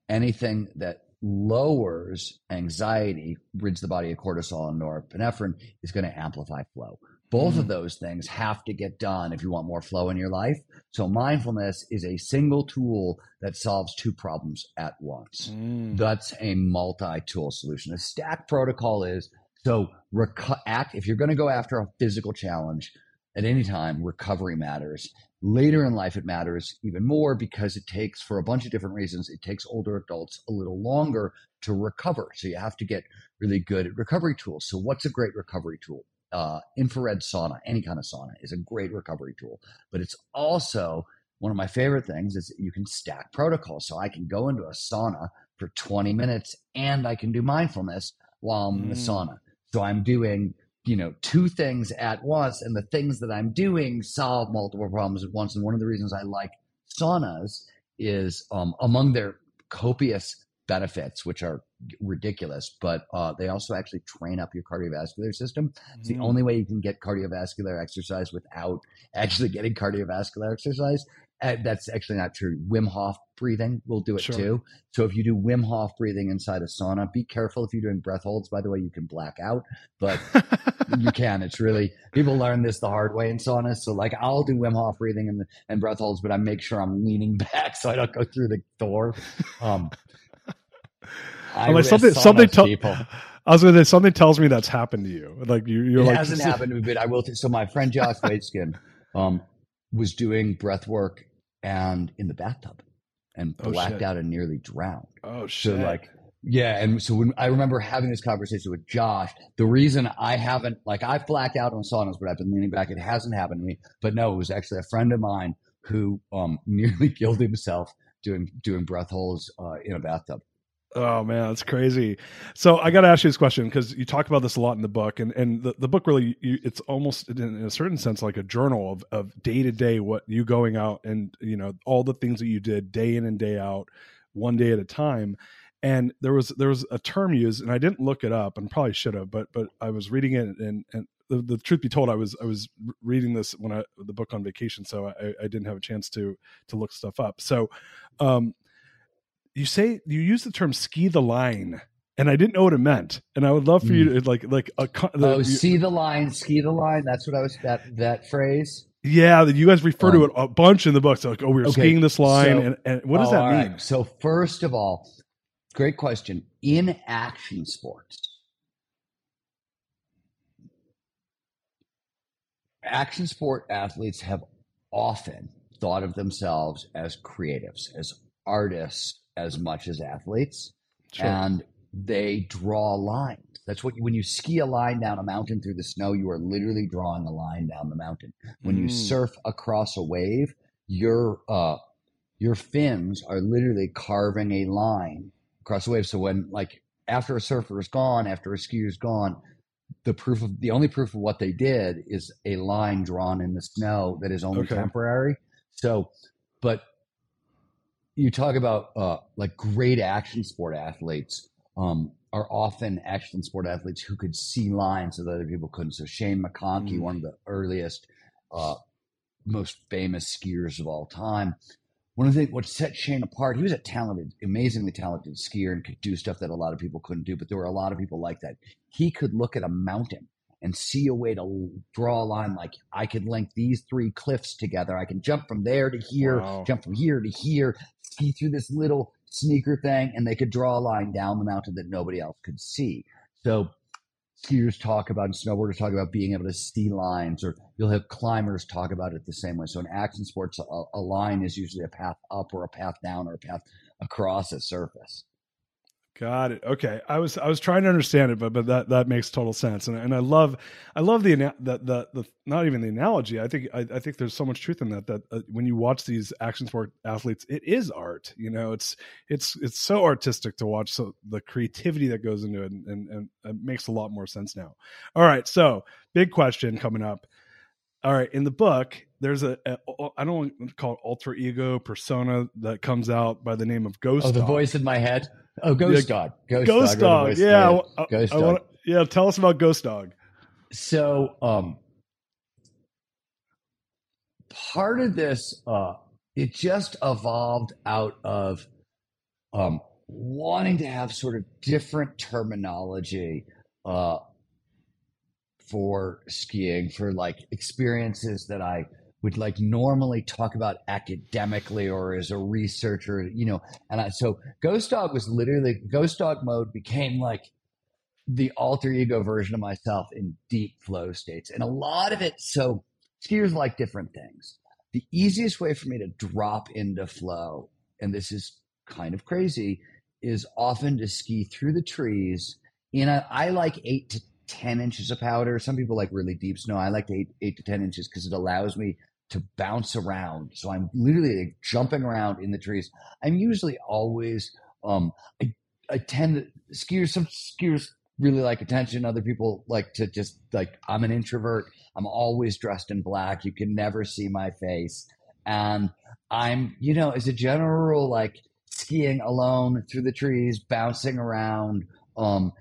[SPEAKER 3] anything that lowers anxiety, rids the body of cortisol and norepinephrine, is going to amplify flow. Both
[SPEAKER 1] Mm.
[SPEAKER 3] of those things have to get done if you want more flow in your life. So mindfulness is a single tool that solves two problems at once.
[SPEAKER 1] Mm.
[SPEAKER 3] That's a multi-tool solution. A stack protocol is so reco- act if you're going to go after a physical challenge at any time, recovery matters. Later in life, it matters even more because it takes, for a bunch of different reasons, it takes older adults a little longer to recover. So you have to get really good at recovery tools. So what's a great recovery tool? Uh, infrared sauna, any kind of sauna, is a great recovery tool. But it's also one of my favorite things is you can stack protocols. So I can go into a sauna for 20 minutes and I can do mindfulness while I'm in the
[SPEAKER 1] Mm.
[SPEAKER 3] sauna. So I'm doing, you know, two things at once, and the things that I'm doing solve multiple problems at once. And one of the reasons I like saunas is um, among their copious benefits, which are ridiculous, but uh, they also actually train up your cardiovascular system. It's the
[SPEAKER 1] Mm.
[SPEAKER 3] only way you can get cardiovascular exercise without actually getting cardiovascular exercise. Uh, that's actually not true. Wim Hof breathing will do it
[SPEAKER 1] Sure.
[SPEAKER 3] too. So if you do Wim Hof breathing inside a sauna, be careful if you're doing breath holds. By the way, you can black out, but you can. It's really people learn this the hard way in saunas. So like I'll do Wim Hof breathing and, and breath holds, but I make sure I'm leaning back so I don't go through the door. Um, I
[SPEAKER 1] I'm like something. Something.
[SPEAKER 3] saunas,
[SPEAKER 1] Tell,
[SPEAKER 3] people.
[SPEAKER 1] I was gonna say something tells me that's happened to you. Like you, you're
[SPEAKER 3] it
[SPEAKER 1] like
[SPEAKER 3] hasn't happened to me, but I will. T- so my friend Josh Waitzkin um, was doing breath work and in the bathtub and
[SPEAKER 1] Oh,
[SPEAKER 3] blacked
[SPEAKER 1] shit.
[SPEAKER 3] out and nearly drowned.
[SPEAKER 1] Oh
[SPEAKER 3] So
[SPEAKER 1] shit!
[SPEAKER 3] like, yeah, and so when I remember having this conversation with Josh, the reason I haven't like I've blacked out on saunas, but I've been leaning back. It hasn't happened to me, but no, it was actually a friend of mine who um, nearly killed himself doing doing breath holds uh, in a bathtub.
[SPEAKER 1] Oh man, that's crazy. So I got to ask you this question because you talk about this a lot in the book, and and the, the book really you, it's almost in, in a certain sense like a journal of of day to day what you going out and you know all the things that you did day in and day out, one day at a time. And there was there was a term used, and I didn't look it up, and probably should have, but but I was reading it, and and the, the truth be told, I was I was reading this when I the book on vacation, so I, I didn't have a chance to to look stuff up. So, um, you say you use the term ski the line and i didn't know what it meant and i would love for you to like like a the,
[SPEAKER 3] oh, see the line, ski the line. That's what I was that that phrase.
[SPEAKER 1] yeah that you guys refer to
[SPEAKER 3] Um,
[SPEAKER 1] it a bunch in the book so like oh we were
[SPEAKER 3] okay,
[SPEAKER 1] skiing this line
[SPEAKER 3] so-
[SPEAKER 1] and, and what does
[SPEAKER 3] Oh,
[SPEAKER 1] that mean
[SPEAKER 3] right. So first of all, great question. In action sports, action sport athletes have often thought of themselves as creatives, as artists, as much as athletes,
[SPEAKER 1] Sure.
[SPEAKER 3] and they draw lines. That's what you, when you ski a line down a mountain through the snow, you are literally drawing a line down the mountain. When you
[SPEAKER 1] Mm.
[SPEAKER 3] surf across a wave, your uh, your fins are literally carving a line across the wave. So when like after a surfer is gone, after a skier is gone, the proof of the only proof of what they did is a line drawn in the snow that is only
[SPEAKER 1] Okay.
[SPEAKER 3] temporary. So, but you talk about uh, like great action sport athletes um, are often action sport athletes who could see lines that other people couldn't. So Shane McConkey,
[SPEAKER 1] Mm.
[SPEAKER 3] one of the earliest, uh, most famous skiers of all time. One of the what set Shane apart, he was a talented, amazingly talented skier and could do stuff that a lot of people couldn't do. But there were a lot of people like that. He could look at a mountain and see a way to draw a line like I could link these three cliffs together. I can jump from there to here,
[SPEAKER 1] Wow.
[SPEAKER 3] jump from here to here, ski through this little sneaker thing, and they could draw a line down the mountain that nobody else could see. So skiers talk about and snowboarders talk about being able to see lines, or you'll have climbers talk about it the same way. So in action sports, a, a line is usually a path up or a path down or a path across a surface.
[SPEAKER 1] Got it. Okay, I was I was trying to understand it, but but that that makes total sense, and and I love I love the the the, the not even the analogy. I think I, I think there's so much truth in that. That uh, when you watch these action sport athletes, it is art. You know, it's it's it's so artistic to watch. So the creativity that goes into it, and and, and it makes a lot more sense now. All right, so big question coming up. All right, in the book, there's a, a I don't want to call it alter ego persona that comes out by the name of Ghost.
[SPEAKER 3] Oh, the
[SPEAKER 1] Dog.
[SPEAKER 3] voice in my head. Oh, Ghost
[SPEAKER 1] Yeah,
[SPEAKER 3] Dog. Ghost,
[SPEAKER 1] Ghost
[SPEAKER 3] Dog.
[SPEAKER 1] Dog.
[SPEAKER 3] voice in my
[SPEAKER 1] Yeah. I,
[SPEAKER 3] Ghost
[SPEAKER 1] I
[SPEAKER 3] Dog.
[SPEAKER 1] wanna- yeah. Tell us about Ghost Dog.
[SPEAKER 3] So, um, part of this, uh, it just evolved out of um, wanting to have sort of different terminology uh, for skiing for like experiences that I would like normally talk about academically or as a researcher, you know. And I, so Ghost Dog was literally Ghost Dog mode became like the alter ego version of myself in deep flow states. And a lot of it, so skiers like different things. The easiest way for me to drop into flow, and this is kind of crazy, is often to ski through the trees in a, I like eight to 10 inches of powder. Some people like really deep snow. I like eight, eight to 10 inches because it allows me to bounce around. So I'm literally like jumping around in the trees. I'm usually always, um, I, I tend to skiers, some skiers really like attention. Other people like to just like, I'm an introvert. I'm always dressed in black. You can never see my face. And I'm, you know, as a general rule, like skiing alone through the trees, bouncing around, um,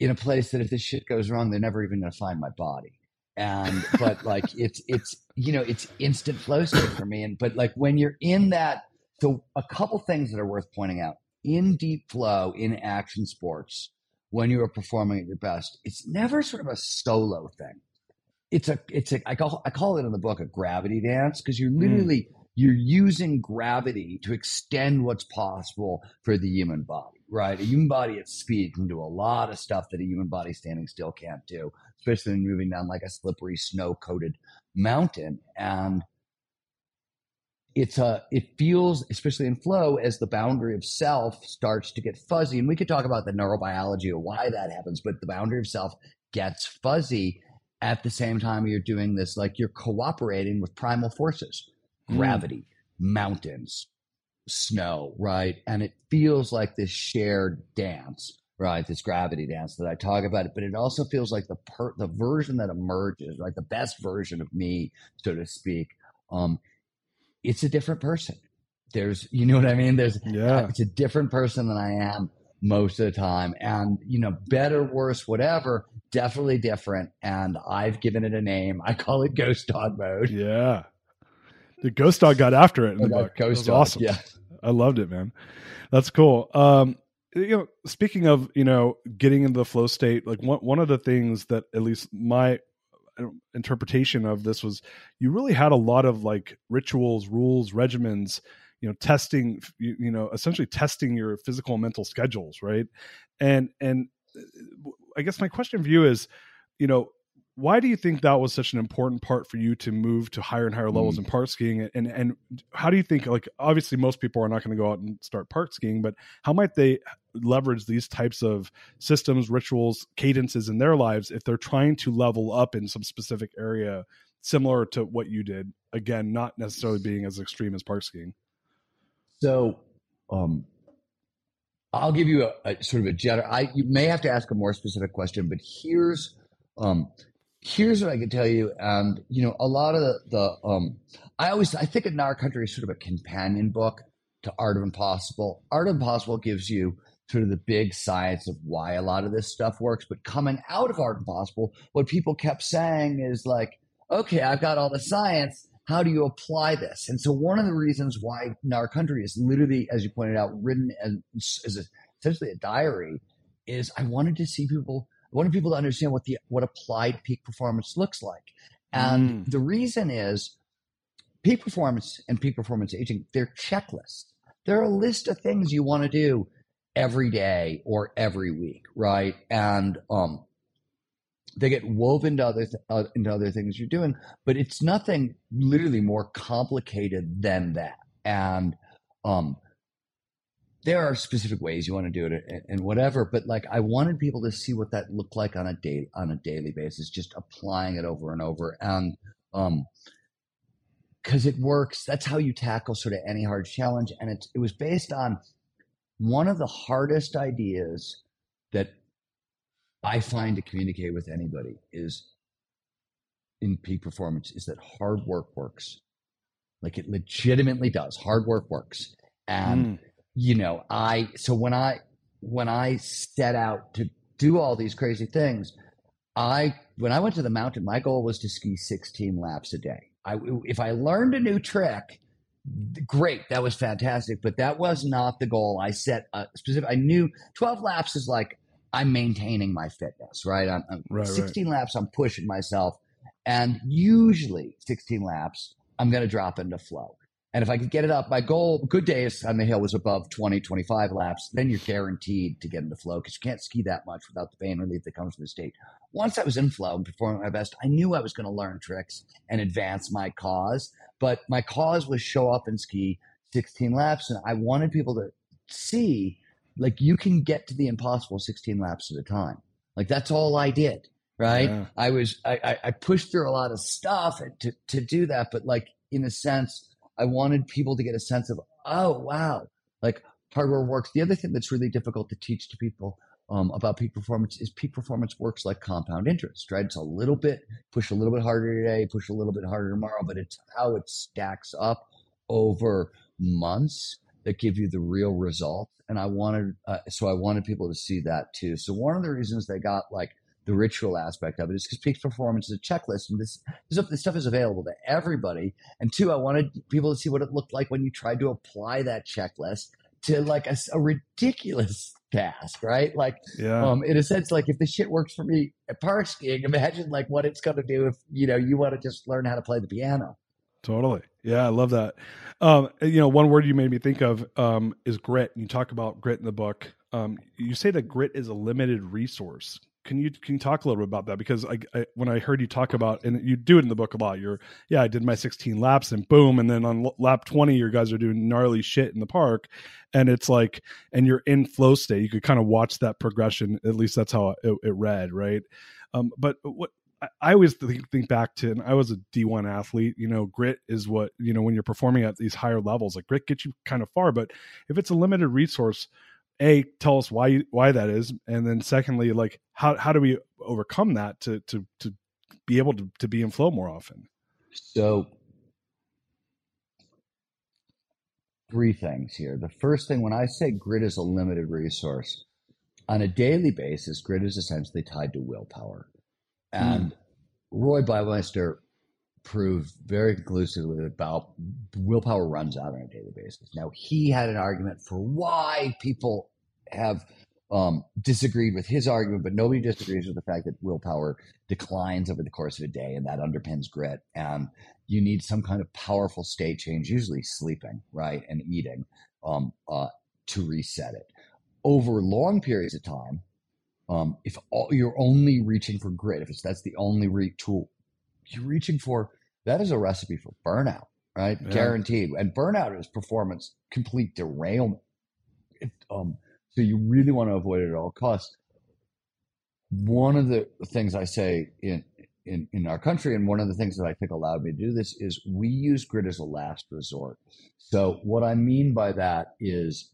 [SPEAKER 3] in a place that if this shit goes wrong, they're never even going to find my body. And, but like, it's, it's, you know, it's instant flow state for me. And, but like when you're in that, so a couple things that are worth pointing out in deep flow in action sports, when you are performing at your best, it's never sort of a solo thing. It's a, it's a, I call, I call it in the book a gravity dance because you're literally, mm. You're using gravity to extend what's possible for the human body, right? A human body at speed can do a lot of stuff that a human body standing still can't do, especially when moving down like a slippery snow coated mountain. And it's a it feels especially in flow as the boundary of self starts to get fuzzy and we could talk about the neurobiology of why that happens but the boundary of self gets fuzzy at the same time you're doing this like you're cooperating with primal forces mm. gravity mountains snow right and it feels like this shared dance right this gravity dance that i talk about it but it also feels like the per- the version that emerges like the best version of me so to speak um it's a different person. There's, you know what I mean? There's, yeah, it's a different person than I am most of the time. And, you know, better, worse, whatever, definitely different. And I've given it a name. I call it Ghost Dog mode.
[SPEAKER 4] Yeah. The Ghost Dog got after it in the book.
[SPEAKER 3] Ghost
[SPEAKER 4] Dog. Awesome.
[SPEAKER 3] Yeah.
[SPEAKER 4] I loved it, man. That's cool. Um, you know, speaking of, you know, getting into the flow state, like one, one of the things that at least my interpretation of this was you really had a lot of like rituals, rules, regimens, you know, testing, you, you know, essentially testing your physical and mental schedules, right? And and uh, I guess my question for you is, you know, why do you think that was such an important part for you to move to higher and higher levels mm. in park skiing and and how do you think like obviously most people are not going to go out and start park skiing but how might they leverage these types of systems rituals cadences in their lives if they're trying to level up in some specific area similar to what you did again not necessarily being as extreme as park skiing
[SPEAKER 3] so um i'll give you a, a sort of a general i you may have to ask a more specific question but here's um here's what I can tell you. And, you know, a lot of the, the um, I always, I think Gnar Country is sort of a companion book to Art of Impossible. Art of Impossible gives you sort of the big science of why a lot of this stuff works. But coming out of Art of Impossible, what people kept saying is like, okay, I've got all the science. How do you apply this? And so one of the reasons why Gnar Country is literally, as you pointed out, written as, as a, essentially a diary is I wanted to see people wanted people to understand what the what applied peak performance looks like. And mm. the reason is peak performance and peak performance aging, they're checklists. They're a list of things you want to do every day or every week, right? And um, they get woven into other th- uh, into other things you're doing, but it's nothing literally more complicated than that. And um, there are specific ways you want to do it and, and, whatever but like i wanted people to see what that looked like on a day on a daily basis just applying it over and over and um because it works that's how you tackle sort of any hard challenge and it, it was based on one of the hardest ideas that i find to communicate with anybody is in peak performance is that hard work works. Like it legitimately does. Hard work works and mm you know, I so when I when I set out to do all these crazy things, I when I went to the mountain, my goal was to ski 16 laps a day. I if I learned a new trick, great, that was fantastic, but that was not the goal. I set a specific. I knew 12 laps is like I'm maintaining my fitness, right? I'm, I'm
[SPEAKER 4] Right, right.
[SPEAKER 3] 16 laps, I'm pushing myself. And usually 16 laps, I'm going to drop into flow. And if I could get it up, my goal, good days on the hill was above 20, 25 laps. Then you're guaranteed to get into flow because you can't ski that much without the pain relief that comes from the state. Once I was in flow and performing my best, I knew I was going to learn tricks and advance my cause. But my cause was show up and ski 16 laps. And I wanted people to see like you can get to the impossible 16 laps at a time. Like that's all I did. Right.
[SPEAKER 4] Yeah.
[SPEAKER 3] I was, I, I, pushed through a lot of stuff to, to do that. But like in a sense, I wanted people to get a sense of, oh, wow, like hardware works. The other thing that's really difficult to teach to people um, about peak performance is peak performance works like compound interest, right? It's a little bit, push a little bit harder today, push a little bit harder tomorrow, but it's how it stacks up over months that give you the real result. And I wanted, uh, so I wanted people to see that too. So one of the reasons they got like the ritual aspect of it is because peak performance is a checklist, and this this, this stuff is available to everybody. And two, I wanted people to see what it looked like when you tried to apply that checklist to like a, a ridiculous task, right? Like,
[SPEAKER 4] Yeah.
[SPEAKER 3] um, in a sense, like if the shit works for me at park skiing, imagine like what it's going to do if you know you want to just learn how to play the piano.
[SPEAKER 4] Totally. Yeah, I love that. Um, you know, one word you made me think of um, is grit. And you talk about grit in the book. Um, you say that grit is a limited resource. Can you can you talk a little bit about that? Because I, I when I heard you talk about and you do it in the book a lot. You're yeah, I did my 16 laps and boom, and then on lap 20, your guys are doing gnarly shit in the park, and it's like and you're in flow state. You could kind of watch that progression. At least that's how it, it read, right? Um, but what I, always think, think back to, and I was a D1 athlete, you know, grit is what, you know, when you're performing at these higher levels, like grit gets you kind of far. But if it's a limited resource, A, tell us why, why that is. And then secondly, like, how, how do we overcome that to, to, to be able to, to be in flow more often?
[SPEAKER 3] So, three things here. The first thing, when I say grit is a limited resource, on a daily basis, grit is essentially tied to willpower. Hmm. And Roy Baumeister proved very conclusively about willpower runs out on a daily basis. Now, he had an argument for why people have um, disagreed with his argument, but nobody disagrees with the fact that willpower declines over the course of a day, and that underpins grit. And you need some kind of powerful state change, usually sleeping, right, and eating, um, uh, to reset it. Over long periods of time, um, if all, you're only reaching for grit, if that's the only re- tool you're reaching for, that is a recipe for burnout, right?
[SPEAKER 4] Yeah.
[SPEAKER 3] Guaranteed. And burnout is performance complete derailment. It, um, so you really want to avoid it at all costs. One of the things I say in in, in Gnar Country, and one of the things that I think allowed me to do this is we use grit as a last resort. So what I mean by that is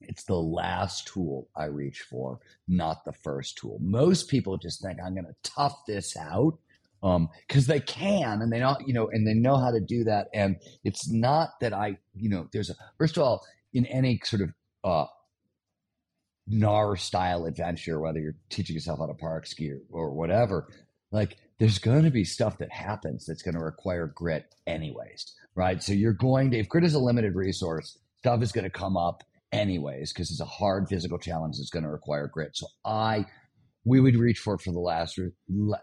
[SPEAKER 3] it's the last tool I reach for, not the first tool. Most people just think I'm going to tough this out because they can and they know you know and they know how to do that. And it's not that I you know there's a first of all in any sort of uh, gnar style adventure, whether you're teaching yourself how to park ski or, or whatever, like there's going to be stuff that happens that's going to require grit anyways, right? So you're going to, if grit is a limited resource, stuff is going to come up anyways because it's a hard physical challenge that's going to require grit. So I, we would reach for for the last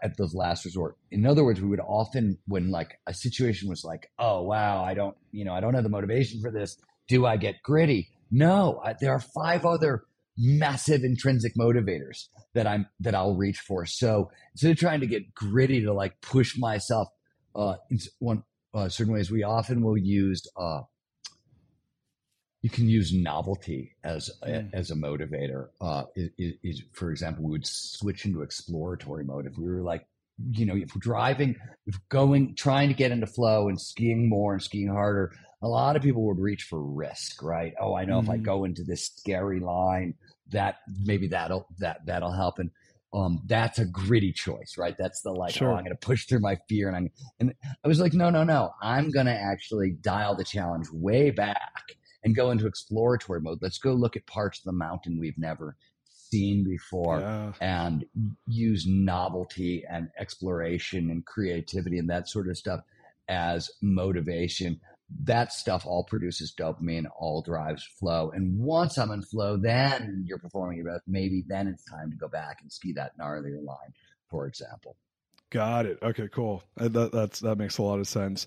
[SPEAKER 3] at the last resort. In other words, we would often when like a situation was like, oh wow, I don't, you know, I don't have the motivation for this. Do I get gritty? No, I, there are five other massive intrinsic motivators that I'm that I'll reach for. So instead of trying to get gritty to like push myself uh, in one uh, certain ways, we often will use uh, you can use novelty as a,
[SPEAKER 4] Mm.
[SPEAKER 3] as a motivator. Uh, is, is for example, we would switch into exploratory mode if we were like you know if we're driving, if going trying to get into flow and skiing more and skiing harder. A lot of people would reach for risk, right? Oh, I know if I
[SPEAKER 4] Mhm.
[SPEAKER 3] go into this scary line, that maybe that'll that that'll help and um that's a gritty choice right that's the like
[SPEAKER 4] Sure.
[SPEAKER 3] oh i'm gonna push through my fear and i'm and i was like no no no i'm gonna actually dial the challenge way back and go into exploratory mode let's go look at parts of the mountain we've never seen before
[SPEAKER 4] Yeah.
[SPEAKER 3] and use novelty and exploration and creativity and that sort of stuff as motivation that stuff all produces dopamine, all drives flow. And once I'm in flow, then you're performing your best. Maybe then it's time to go back and ski that gnarlier line, for example.
[SPEAKER 4] Got it. Okay, cool. That, that's that makes a lot of sense.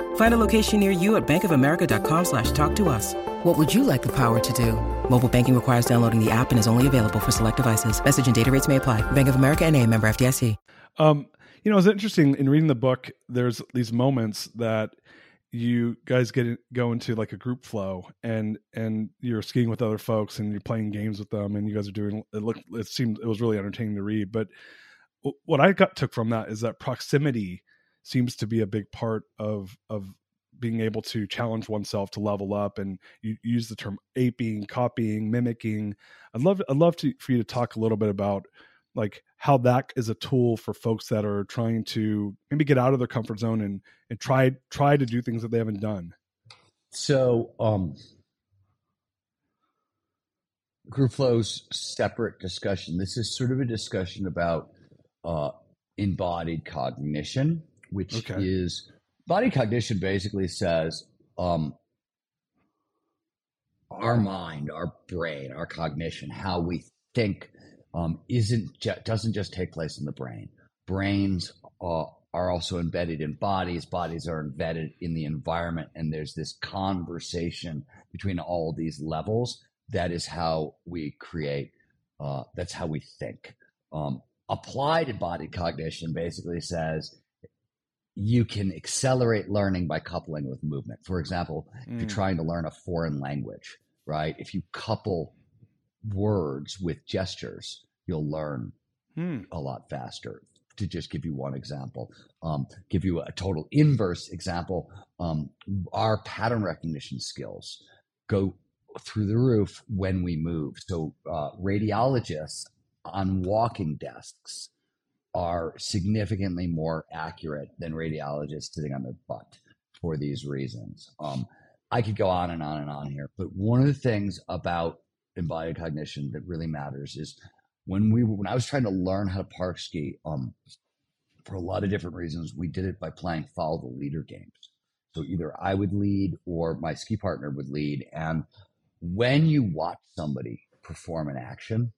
[SPEAKER 5] Find a location near you at bankofamerica.com slash talk to us. What would you like the power to do? Mobile banking requires downloading the app and is only available for select devices. Message and data rates may apply. Bank of America and a member FDIC.
[SPEAKER 4] Um, you know, it's interesting in reading the book, there's these moments that you guys get go into like a group flow and and you're skiing with other folks and you're playing games with them and you guys are doing it looked it seemed it was really entertaining to read but what i got took from that is that proximity seems to be a big part of of being able to challenge oneself to level up and you use the term aping copying mimicking. I'd love i'd love to for you to talk a little bit about like how that is a tool for folks that are trying to maybe get out of their comfort zone and and try try to do things that they haven't done.
[SPEAKER 3] So um group flows separate discussion. This is sort of a discussion about uh embodied cognition which okay. is body cognition basically says um our mind our brain our cognition how we think um, isn't ju- doesn't just take place in the brain. Brains uh, are also embedded in bodies. Bodies are embedded in the environment, and there's this conversation between all these levels. That is how we create. Uh, that's how we think. Um, applied embodied cognition basically says you can accelerate learning by coupling with movement. For example, mm. if you're mm. trying to learn a foreign language, right? If you couple words with gestures, you'll learn hmm. a lot faster. To just give you one example, um, give you a total inverse example, um, our pattern recognition skills go through the roof when we move. So, uh, radiologists on walking desks are significantly more accurate than radiologists sitting on their butt for these reasons. Um, I could go on and on and on here, but one of the things about embodied cognition that really matters is when we when I was trying to learn how to park ski, um, for a lot of different reasons, we did it by playing follow the leader games. So either I would lead or my ski partner would lead. And when you watch somebody perform an action,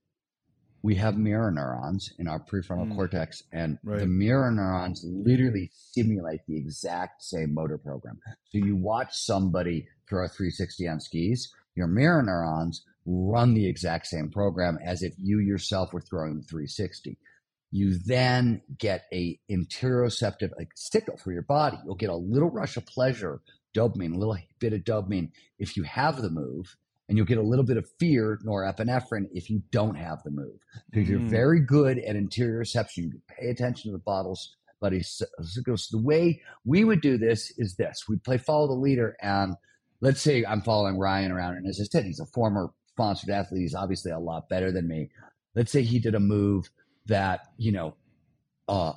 [SPEAKER 3] we have mirror neurons in our prefrontal mm. cortex, and right. the mirror neurons literally simulate the exact same motor program. So you watch somebody throw a 360 on skis, your mirror neurons run the exact same program as if you yourself were throwing the 360. You then get a interoceptive like, signal for your body. You'll get a little rush of pleasure, dopamine, a little bit of dopamine if you have the move, and you'll get a little bit of fear, norepinephrine, if you don't have the move. Because mm. you're very good at interoception. You pay attention to the bottles, buddy. So, so the way we would do this is this: we'd play follow the leader, and let's say I'm following Ryan around, and as I said, he's a former sponsored athlete. He's obviously a lot better than me. Let's say he did a move that, you know, uh,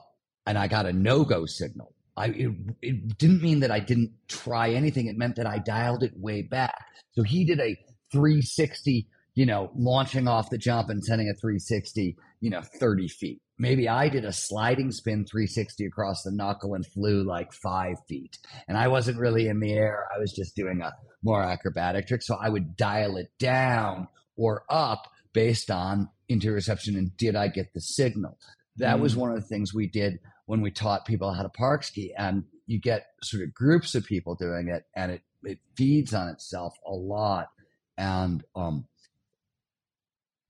[SPEAKER 3] and I got a no go signal. I, it, it didn't mean that I didn't try anything. It meant that I dialed it way back. So he did a 360, you know, launching off the jump and sending a 360, you know, 30 feet. Maybe I did a sliding spin 360 across the knuckle and flew like five feet. And I wasn't really in the air. I was just doing a more acrobatic trick. So I would dial it down or up based on interoception and did I get the signal? That mm. was one of the things we did when we taught people how to park ski. And you get sort of groups of people doing it and it, it feeds on itself a lot. And um,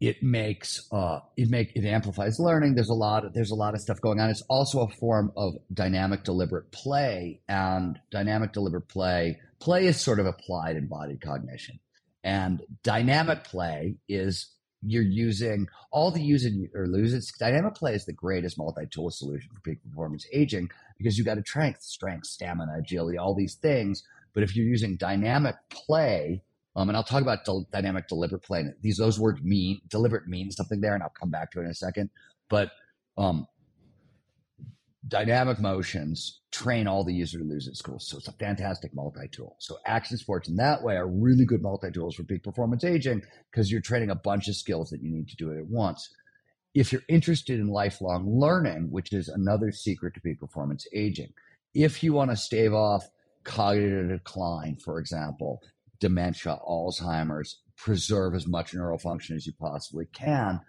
[SPEAKER 3] it makes uh, it make it amplifies learning. There's a lot of, there's a lot of stuff going on. It's also a form of dynamic deliberate play, and dynamic deliberate play play is sort of applied embodied cognition, and dynamic play is you're using all the use it or lose it. Dynamic play is the greatest multi-tool solution for peak performance aging because you got a strength, strength, stamina, agility, all these things. But if you're using dynamic play, um, and I'll talk about dynamic deliberate play. These those words mean deliberate means something there, and I'll come back to it in a second. But um, dynamic motions train all the user to lose at school. So it's a fantastic multi-tool. So action sports in that way are really good multi-tools for peak performance aging because you're training a bunch of skills that you need to do it at once. If you're interested in lifelong learning, which is another secret to peak performance aging, if you want to stave off cognitive decline, for example, dementia, Alzheimer's, preserve as much neural function as you possibly can,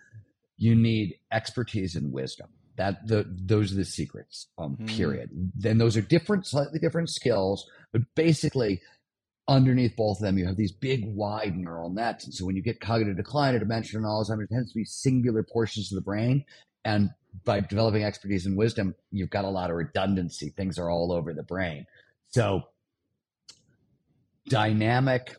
[SPEAKER 3] you need expertise and wisdom. That the those are the secrets. Um, mm. Period. Then those are different, slightly different skills, but basically underneath both of them, you have these big, wide neural nets. And so when you get cognitive decline or dementia and Alzheimer's, it tends to be singular portions of the brain. And by developing expertise and wisdom, you've got a lot of redundancy. Things are all over the brain. So dynamic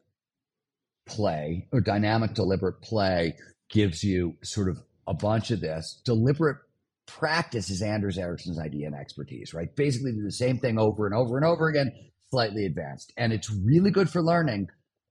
[SPEAKER 3] play or dynamic deliberate play gives you sort of a bunch of this. Deliberate practice is Anders Ericsson's idea and expertise, right? Basically do the same thing over and over and over again, slightly advanced. And it's really good for learning,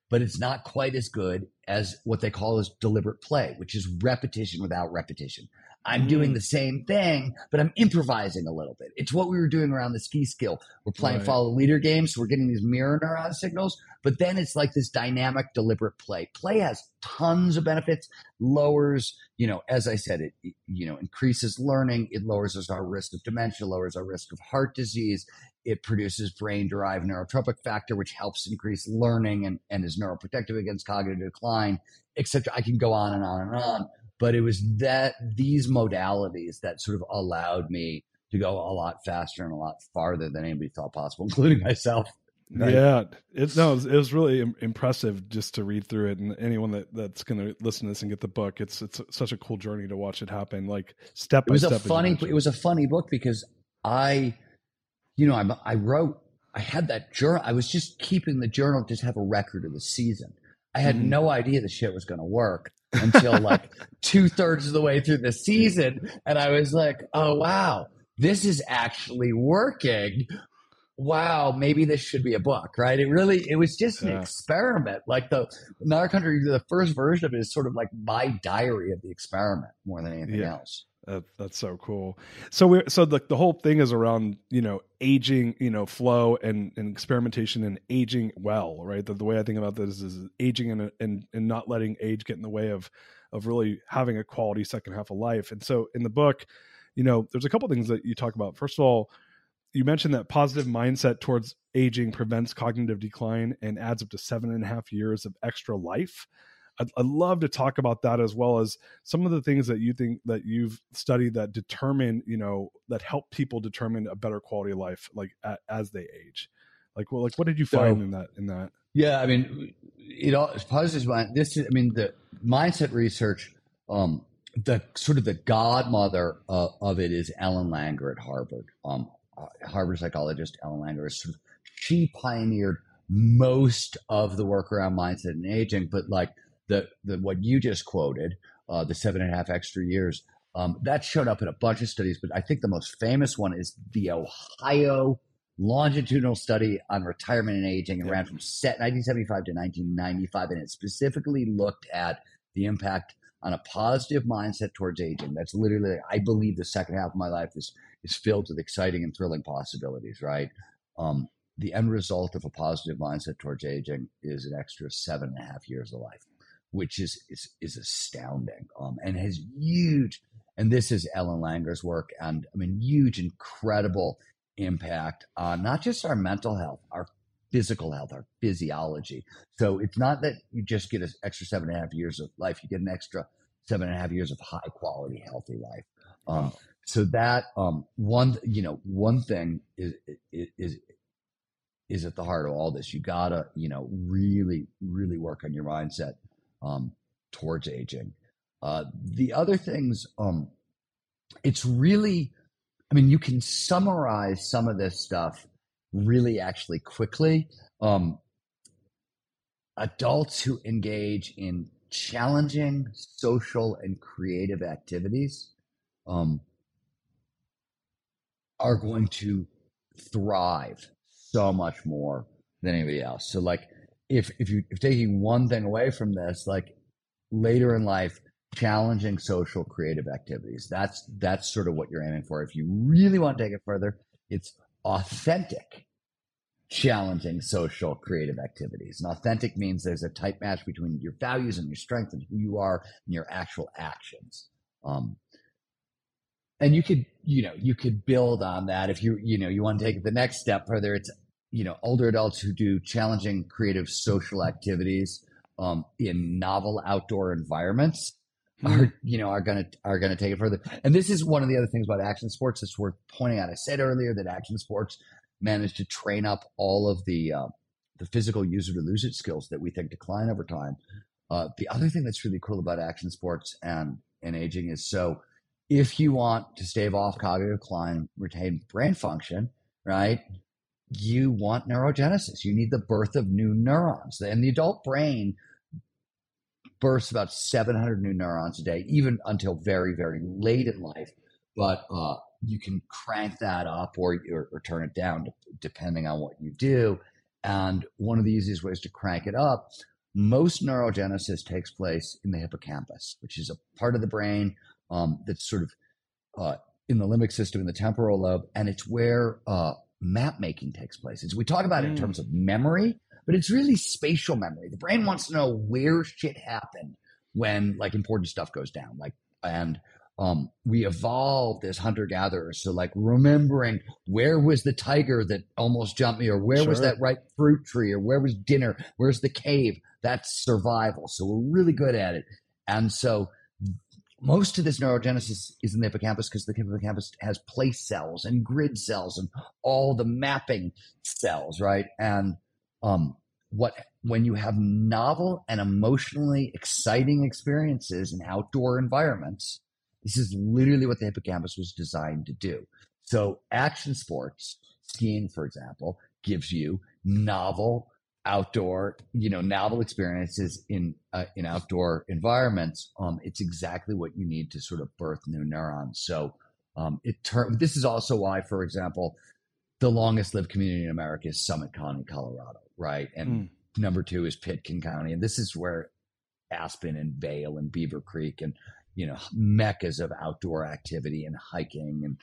[SPEAKER 3] but it's not quite as good as what they call as deliberate play, which is repetition without repetition. I'm mm. doing the same thing, but I'm improvising a little bit. It's what we were doing around the ski skill. We're playing right. follow leader games, so we're getting these mirror neuron signals, but then it's like this dynamic, deliberate play. Play has tons of benefits, lowers, you know, as I said, it, you know, increases learning, it lowers our risk of dementia, lowers our risk of heart disease. It produces brain derived neurotrophic factor, which helps increase learning and, and is neuroprotective against cognitive decline, etc. I can go on and on and on but it was that these modalities that sort of allowed me to go a lot faster and a lot farther than anybody thought possible, including myself.
[SPEAKER 1] Right? Yeah, it no, it was, it was really impressive just to read through it, and anyone that that's going to listen to this and get the book, it's it's such a cool journey to watch it happen, like step
[SPEAKER 3] by
[SPEAKER 1] step.
[SPEAKER 3] It was a funny, it was a funny book because I, you know, I I wrote, I had that journal, I was just keeping the journal, just have a record of the season. I had mm. no idea the shit was going to work until like two thirds of the way through the season. And I was like, oh, wow, this is actually working. Wow, maybe this should be a book, right? It really, it was just an yeah. experiment. Like the Gnar Country, the first version of it is sort of like my diary of the experiment more than anything yeah. else.
[SPEAKER 1] That, that's so cool. So we're so the the whole thing is around you know aging, you know, flow and, and experimentation and aging well, right? The, the way I think about this is, is aging and, and and not letting age get in the way of of really having a quality second half of life. And so in the book, you know, there's a couple things that you talk about. First of all, you mentioned that positive mindset towards aging prevents cognitive decline and adds up to seven and a half years of extra life. I'd, I'd, love to talk about that as well as some of the things that you think that you've studied that determine, you know, that help people determine a better quality of life, like a, as they age. Like, well, like what did you find so, in that? In that?
[SPEAKER 3] Yeah, I mean, it all positive mind. This is, I mean, the mindset research. Um, the sort of the godmother uh, of it is Ellen Langer at Harvard. Um, uh, Harvard psychologist Ellen Langer is sort of, she pioneered most of the work around mindset and aging, but like the, the what you just quoted, uh, the seven and a half extra years, um, that showed up in a bunch of studies. But I think the most famous one is the Ohio longitudinal study on retirement and aging. and ran from 1975 to 1995, and it specifically looked at the impact on a positive mindset towards aging. That's literally, I believe, the second half of my life is is filled with exciting and thrilling possibilities. Right. Um, the end result of a positive mindset towards aging is an extra seven and a half years of life which is is, is astounding um, and has huge. And this is Ellen Langer's work, and I mean, huge, incredible impact on not just our mental health, our physical health, our physiology. So it's not that you just get an extra seven and a half years of life; you get an extra seven and a half years of high quality, healthy life. Um, so that um, one, you know, one thing is is is at the heart of all this. You gotta, you know, really, really work on your mindset um, towards aging. Uh, the other things, um, it's really, I mean, you can summarize some of this stuff really actually quickly. Um, adults who engage in challenging social and creative activities um, are going to thrive so much more than anybody else. So, like, if if you if taking one thing away from this, like later in life, challenging social creative activities. That's that's sort of what you're aiming for. If you really want to take it further, it's authentic challenging social creative activities. And authentic means there's a tight match between your values and your strength and who you are and your actual actions. Um, and you could, you know, you could build on that if you, you know, you want to take the next step further. It's, you know, older adults who do challenging creative social activities um, in novel outdoor environments are you know are gonna are gonna take it further. And this is one of the other things about action sports that's worth pointing out. I said earlier that action sports managed to train up all of the uh, the physical use it or lose it skills that we think decline over time. Uh, the other thing that's really cool about action sports and and aging is so if you want to stave off cognitive decline, retain brain function, right? You want neurogenesis. You need the birth of new neurons. And the adult brain bursts about 700 new neurons a day, even until very, very late in life. But uh, you can crank that up or, or, or turn it down depending on what you do. And one of the easiest ways to crank it up, most neurogenesis takes place in the hippocampus, which is a part of the brain um, that's sort of uh, in the limbic system, in the temporal lobe, and it's where uh, map making takes place. It's, we talk about it in mm. terms of memory, but it's really spatial memory. The brain wants to know where shit happened when like important stuff goes down, like and um, we evolved as hunter gatherers. So, like remembering where was the tiger that almost jumped me, or where sure. was that ripe fruit tree, or where was dinner, where's the cave? That's survival. So, we're really good at it. And so, most of this neurogenesis is in the hippocampus because the hippocampus has place cells and grid cells and all the mapping cells, right? And um, what when you have novel and emotionally exciting experiences in outdoor environments, this is literally what the hippocampus was designed to do. So, action sports, skiing, for example, gives you novel outdoor, you know, novel experiences in uh, in outdoor environments. Um, it's exactly what you need to sort of birth new neurons. So, um, it turn. This is also why, for example, the longest lived community in America is Summit County, Colorado, right? And mm. number two is Pitkin County, and this is where Aspen and Vail and Beaver Creek and you know, meccas of outdoor activity and hiking and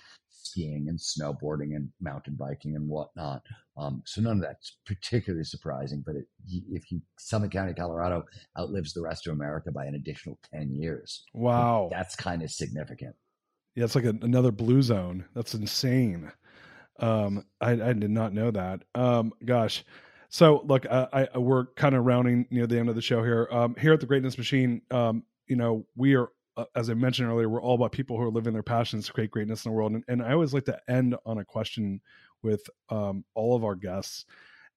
[SPEAKER 3] skiing and snowboarding and mountain biking and whatnot. Um, so none of that's particularly surprising, but it, if you Summit County, Colorado outlives the rest of America by an additional 10 years.
[SPEAKER 4] Wow.
[SPEAKER 3] That's kind of significant.
[SPEAKER 4] Yeah. It's like a, another blue zone. That's insane. Um, I, I did not know that. Um, gosh. So look, I, I we're kind of rounding near the end of the show here. Um, here at the Greatness Machine, um, you know, we are uh, as I mentioned earlier, we're all about people who are living their passions to create greatness in the world. And, and I always like to end on a question with um, all of our guests.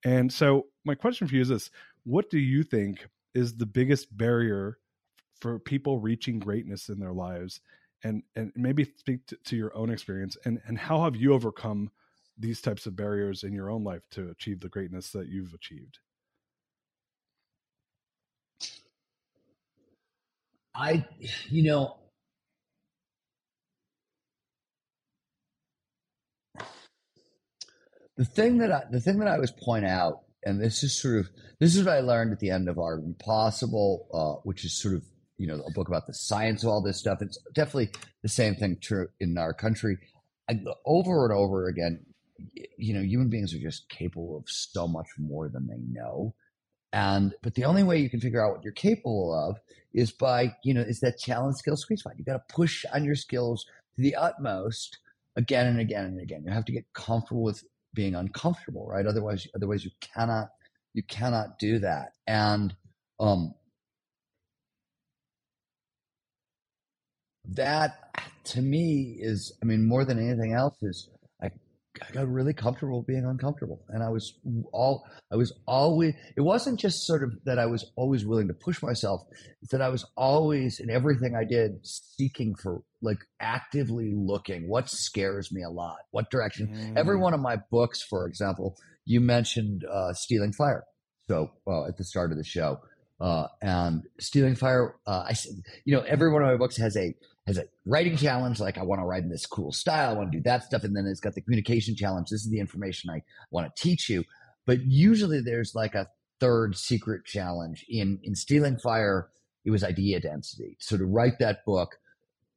[SPEAKER 4] And so, my question for you is this What do you think is the biggest barrier for people reaching greatness in their lives? And, and maybe speak to, to your own experience and, and how have you overcome these types of barriers in your own life to achieve the greatness that you've achieved?
[SPEAKER 3] I, you know, the thing that I, the thing that I always point out, and this is sort of this is what I learned at the end of Art Impossible, uh, which is sort of you know a book about the science of all this stuff. It's definitely the same thing true in Gnar Country. I, over and over again, you know, human beings are just capable of so much more than they know. And but the only way you can figure out what you're capable of is by, you know, is that challenge skill squeeze spot. You got to push on your skills to the utmost again and again and again. You have to get comfortable with being uncomfortable, right? Otherwise, otherwise you cannot you cannot do that. And um that to me is, I mean, more than anything else is I got really comfortable being uncomfortable. And I was all, I was always, it wasn't just sort of that I was always willing to push myself. It's that I was always in everything I did seeking for like actively looking what scares me a lot, what direction. Mm. Every one of my books, for example, you mentioned uh, Stealing Fire. So uh, at the start of the show, uh, and Stealing Fire, uh, I said, you know, every one of my books has a has a writing challenge, like I want to write in this cool style, I want to do that stuff. And then it's got the communication challenge. This is the information I want to teach you. But usually there's like a third secret challenge in in Stealing Fire. it was idea density. So to write that book,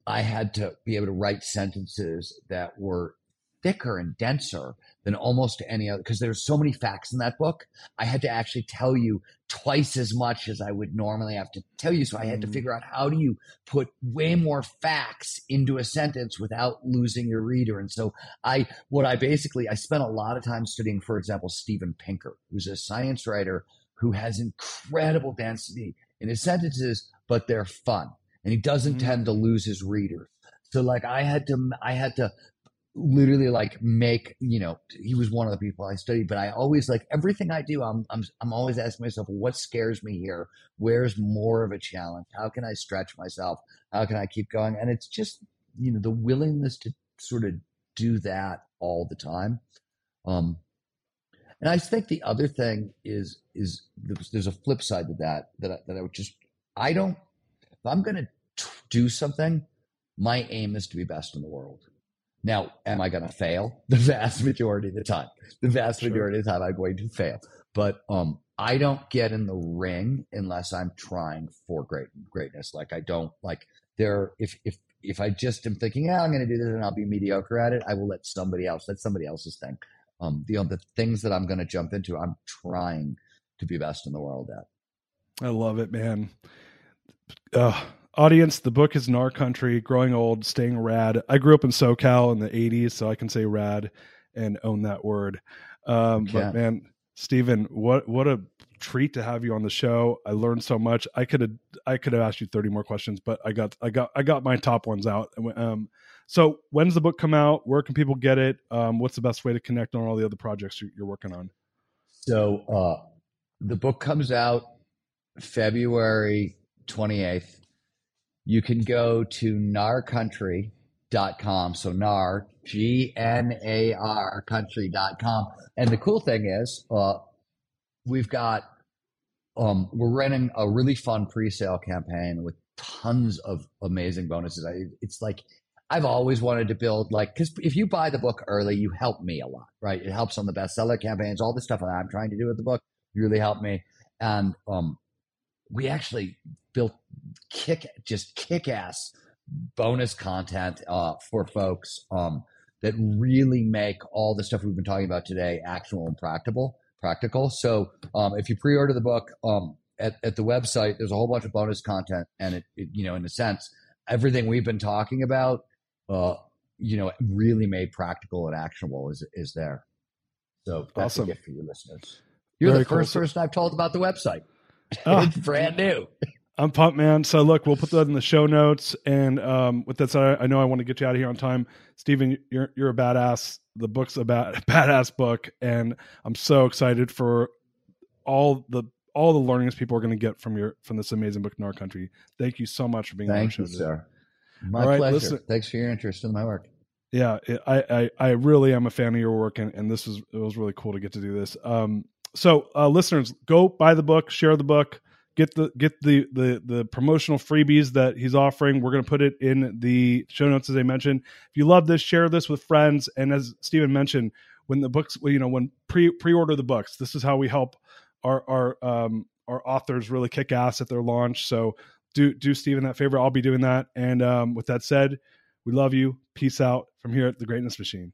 [SPEAKER 3] I had to be able to write sentences that were thicker and denser than almost any other because there's so many facts in that book. I had to actually tell you twice as much as I would normally have to tell you. So I had to
[SPEAKER 1] Mm.
[SPEAKER 3] figure out how do you put way more facts into a sentence without losing your reader. And so I what I basically I spent a lot of time studying, for example, Steven Pinker, who's a science writer who has incredible density in his sentences, but they're fun. And he doesn't
[SPEAKER 1] Mhm.
[SPEAKER 3] tend to lose his readers. So like I had to I had to literally like make you know he was one of the people I studied but I always like everything I do I'm I'm I'm always asking myself what scares me here? Where's more of a challenge? How can I stretch myself? How can I keep going? And it's just you know the willingness to sort of do that all the time. Um and I think the other thing is is there's, a flip side to that that I, that I would just I don't if I'm to do something my aim is to be best in the world now, am I going to fail? The vast majority of the time. The vast
[SPEAKER 1] Sure.
[SPEAKER 3] majority of the time, I'm going to fail. But um, I don't get in the ring unless I'm trying for great greatness. Like I don't like there. If if if I just am thinking, yeah, I'm going to do this and I'll be mediocre at it, I will let somebody else. That's somebody else's thing. Um, the the things that I'm going to jump into, I'm trying to be best in the world at.
[SPEAKER 1] I love it, man. Uh, audience, the book is Gnar Country, growing old, staying rad. I grew up in SoCal in the 80s, so I can say rad and own that word. Um,
[SPEAKER 3] Okay.
[SPEAKER 1] But man, Steven, what what a treat to have you on the show. I learned so much. I could have I could have asked you 30 more questions, but I got I got I got my top ones out. Um, so when's the book come out? Where can people get it? Um, what's the best way to connect on all the other projects you're, you're working on?
[SPEAKER 3] So uh, the book comes out February 28th. You can go to gnarcountry.com. So nar, G N A R country.com. And the cool thing is, uh, we've got, um, we're running a really fun pre sale campaign with tons of amazing bonuses. I, it's like, I've always wanted to build like because if you buy the book early, you help me a lot, right? It helps on the bestseller campaigns, all the stuff that I'm trying to do with the book. You really help me, and um, we actually built kick just kick ass bonus content uh, for folks um, that really make all the stuff we've been talking about today actual and practical. Practical. So um, if you pre-order the book um, at, at the website, there's a whole bunch of bonus content, and it, it you know in a sense everything we've been talking about uh, you know, really made practical and actionable is is there. So that's
[SPEAKER 1] Awesome.
[SPEAKER 3] a gift for your listeners. You're
[SPEAKER 1] Very
[SPEAKER 3] the first
[SPEAKER 1] So-
[SPEAKER 3] person I've told about the website.
[SPEAKER 1] Ah.
[SPEAKER 3] it's brand new.
[SPEAKER 1] I'm pumped, man. So look, we'll put that in the show notes. And um, with that said, I I know I want to get you out of here on time. Steven, you're you're a badass. The book's about a badass book, and I'm so excited for all the all the learnings people are going to get from your from this amazing book Gnar Country. Thank you so much for being on
[SPEAKER 3] Thank
[SPEAKER 1] the show.
[SPEAKER 3] you,
[SPEAKER 1] today.
[SPEAKER 3] sir. My
[SPEAKER 1] right,
[SPEAKER 3] pleasure.
[SPEAKER 1] listen-
[SPEAKER 3] Thanks for your interest in my work.
[SPEAKER 1] yeah I, I i really am a fan of your work and, and this was it was really cool to get to do this um so uh listeners go buy the book share the book get the get the the the promotional freebies that he's offering. We're going to put it in the show notes as i mentioned. If you love this share this with friends. And as Steven mentioned when the books you know when pre pre-order the books this is how we help our our um our authors really kick ass at their launch. So do do Steven that favor. I'll be doing that. And um with that said we love you. Peace out from here at the Greatness Machine.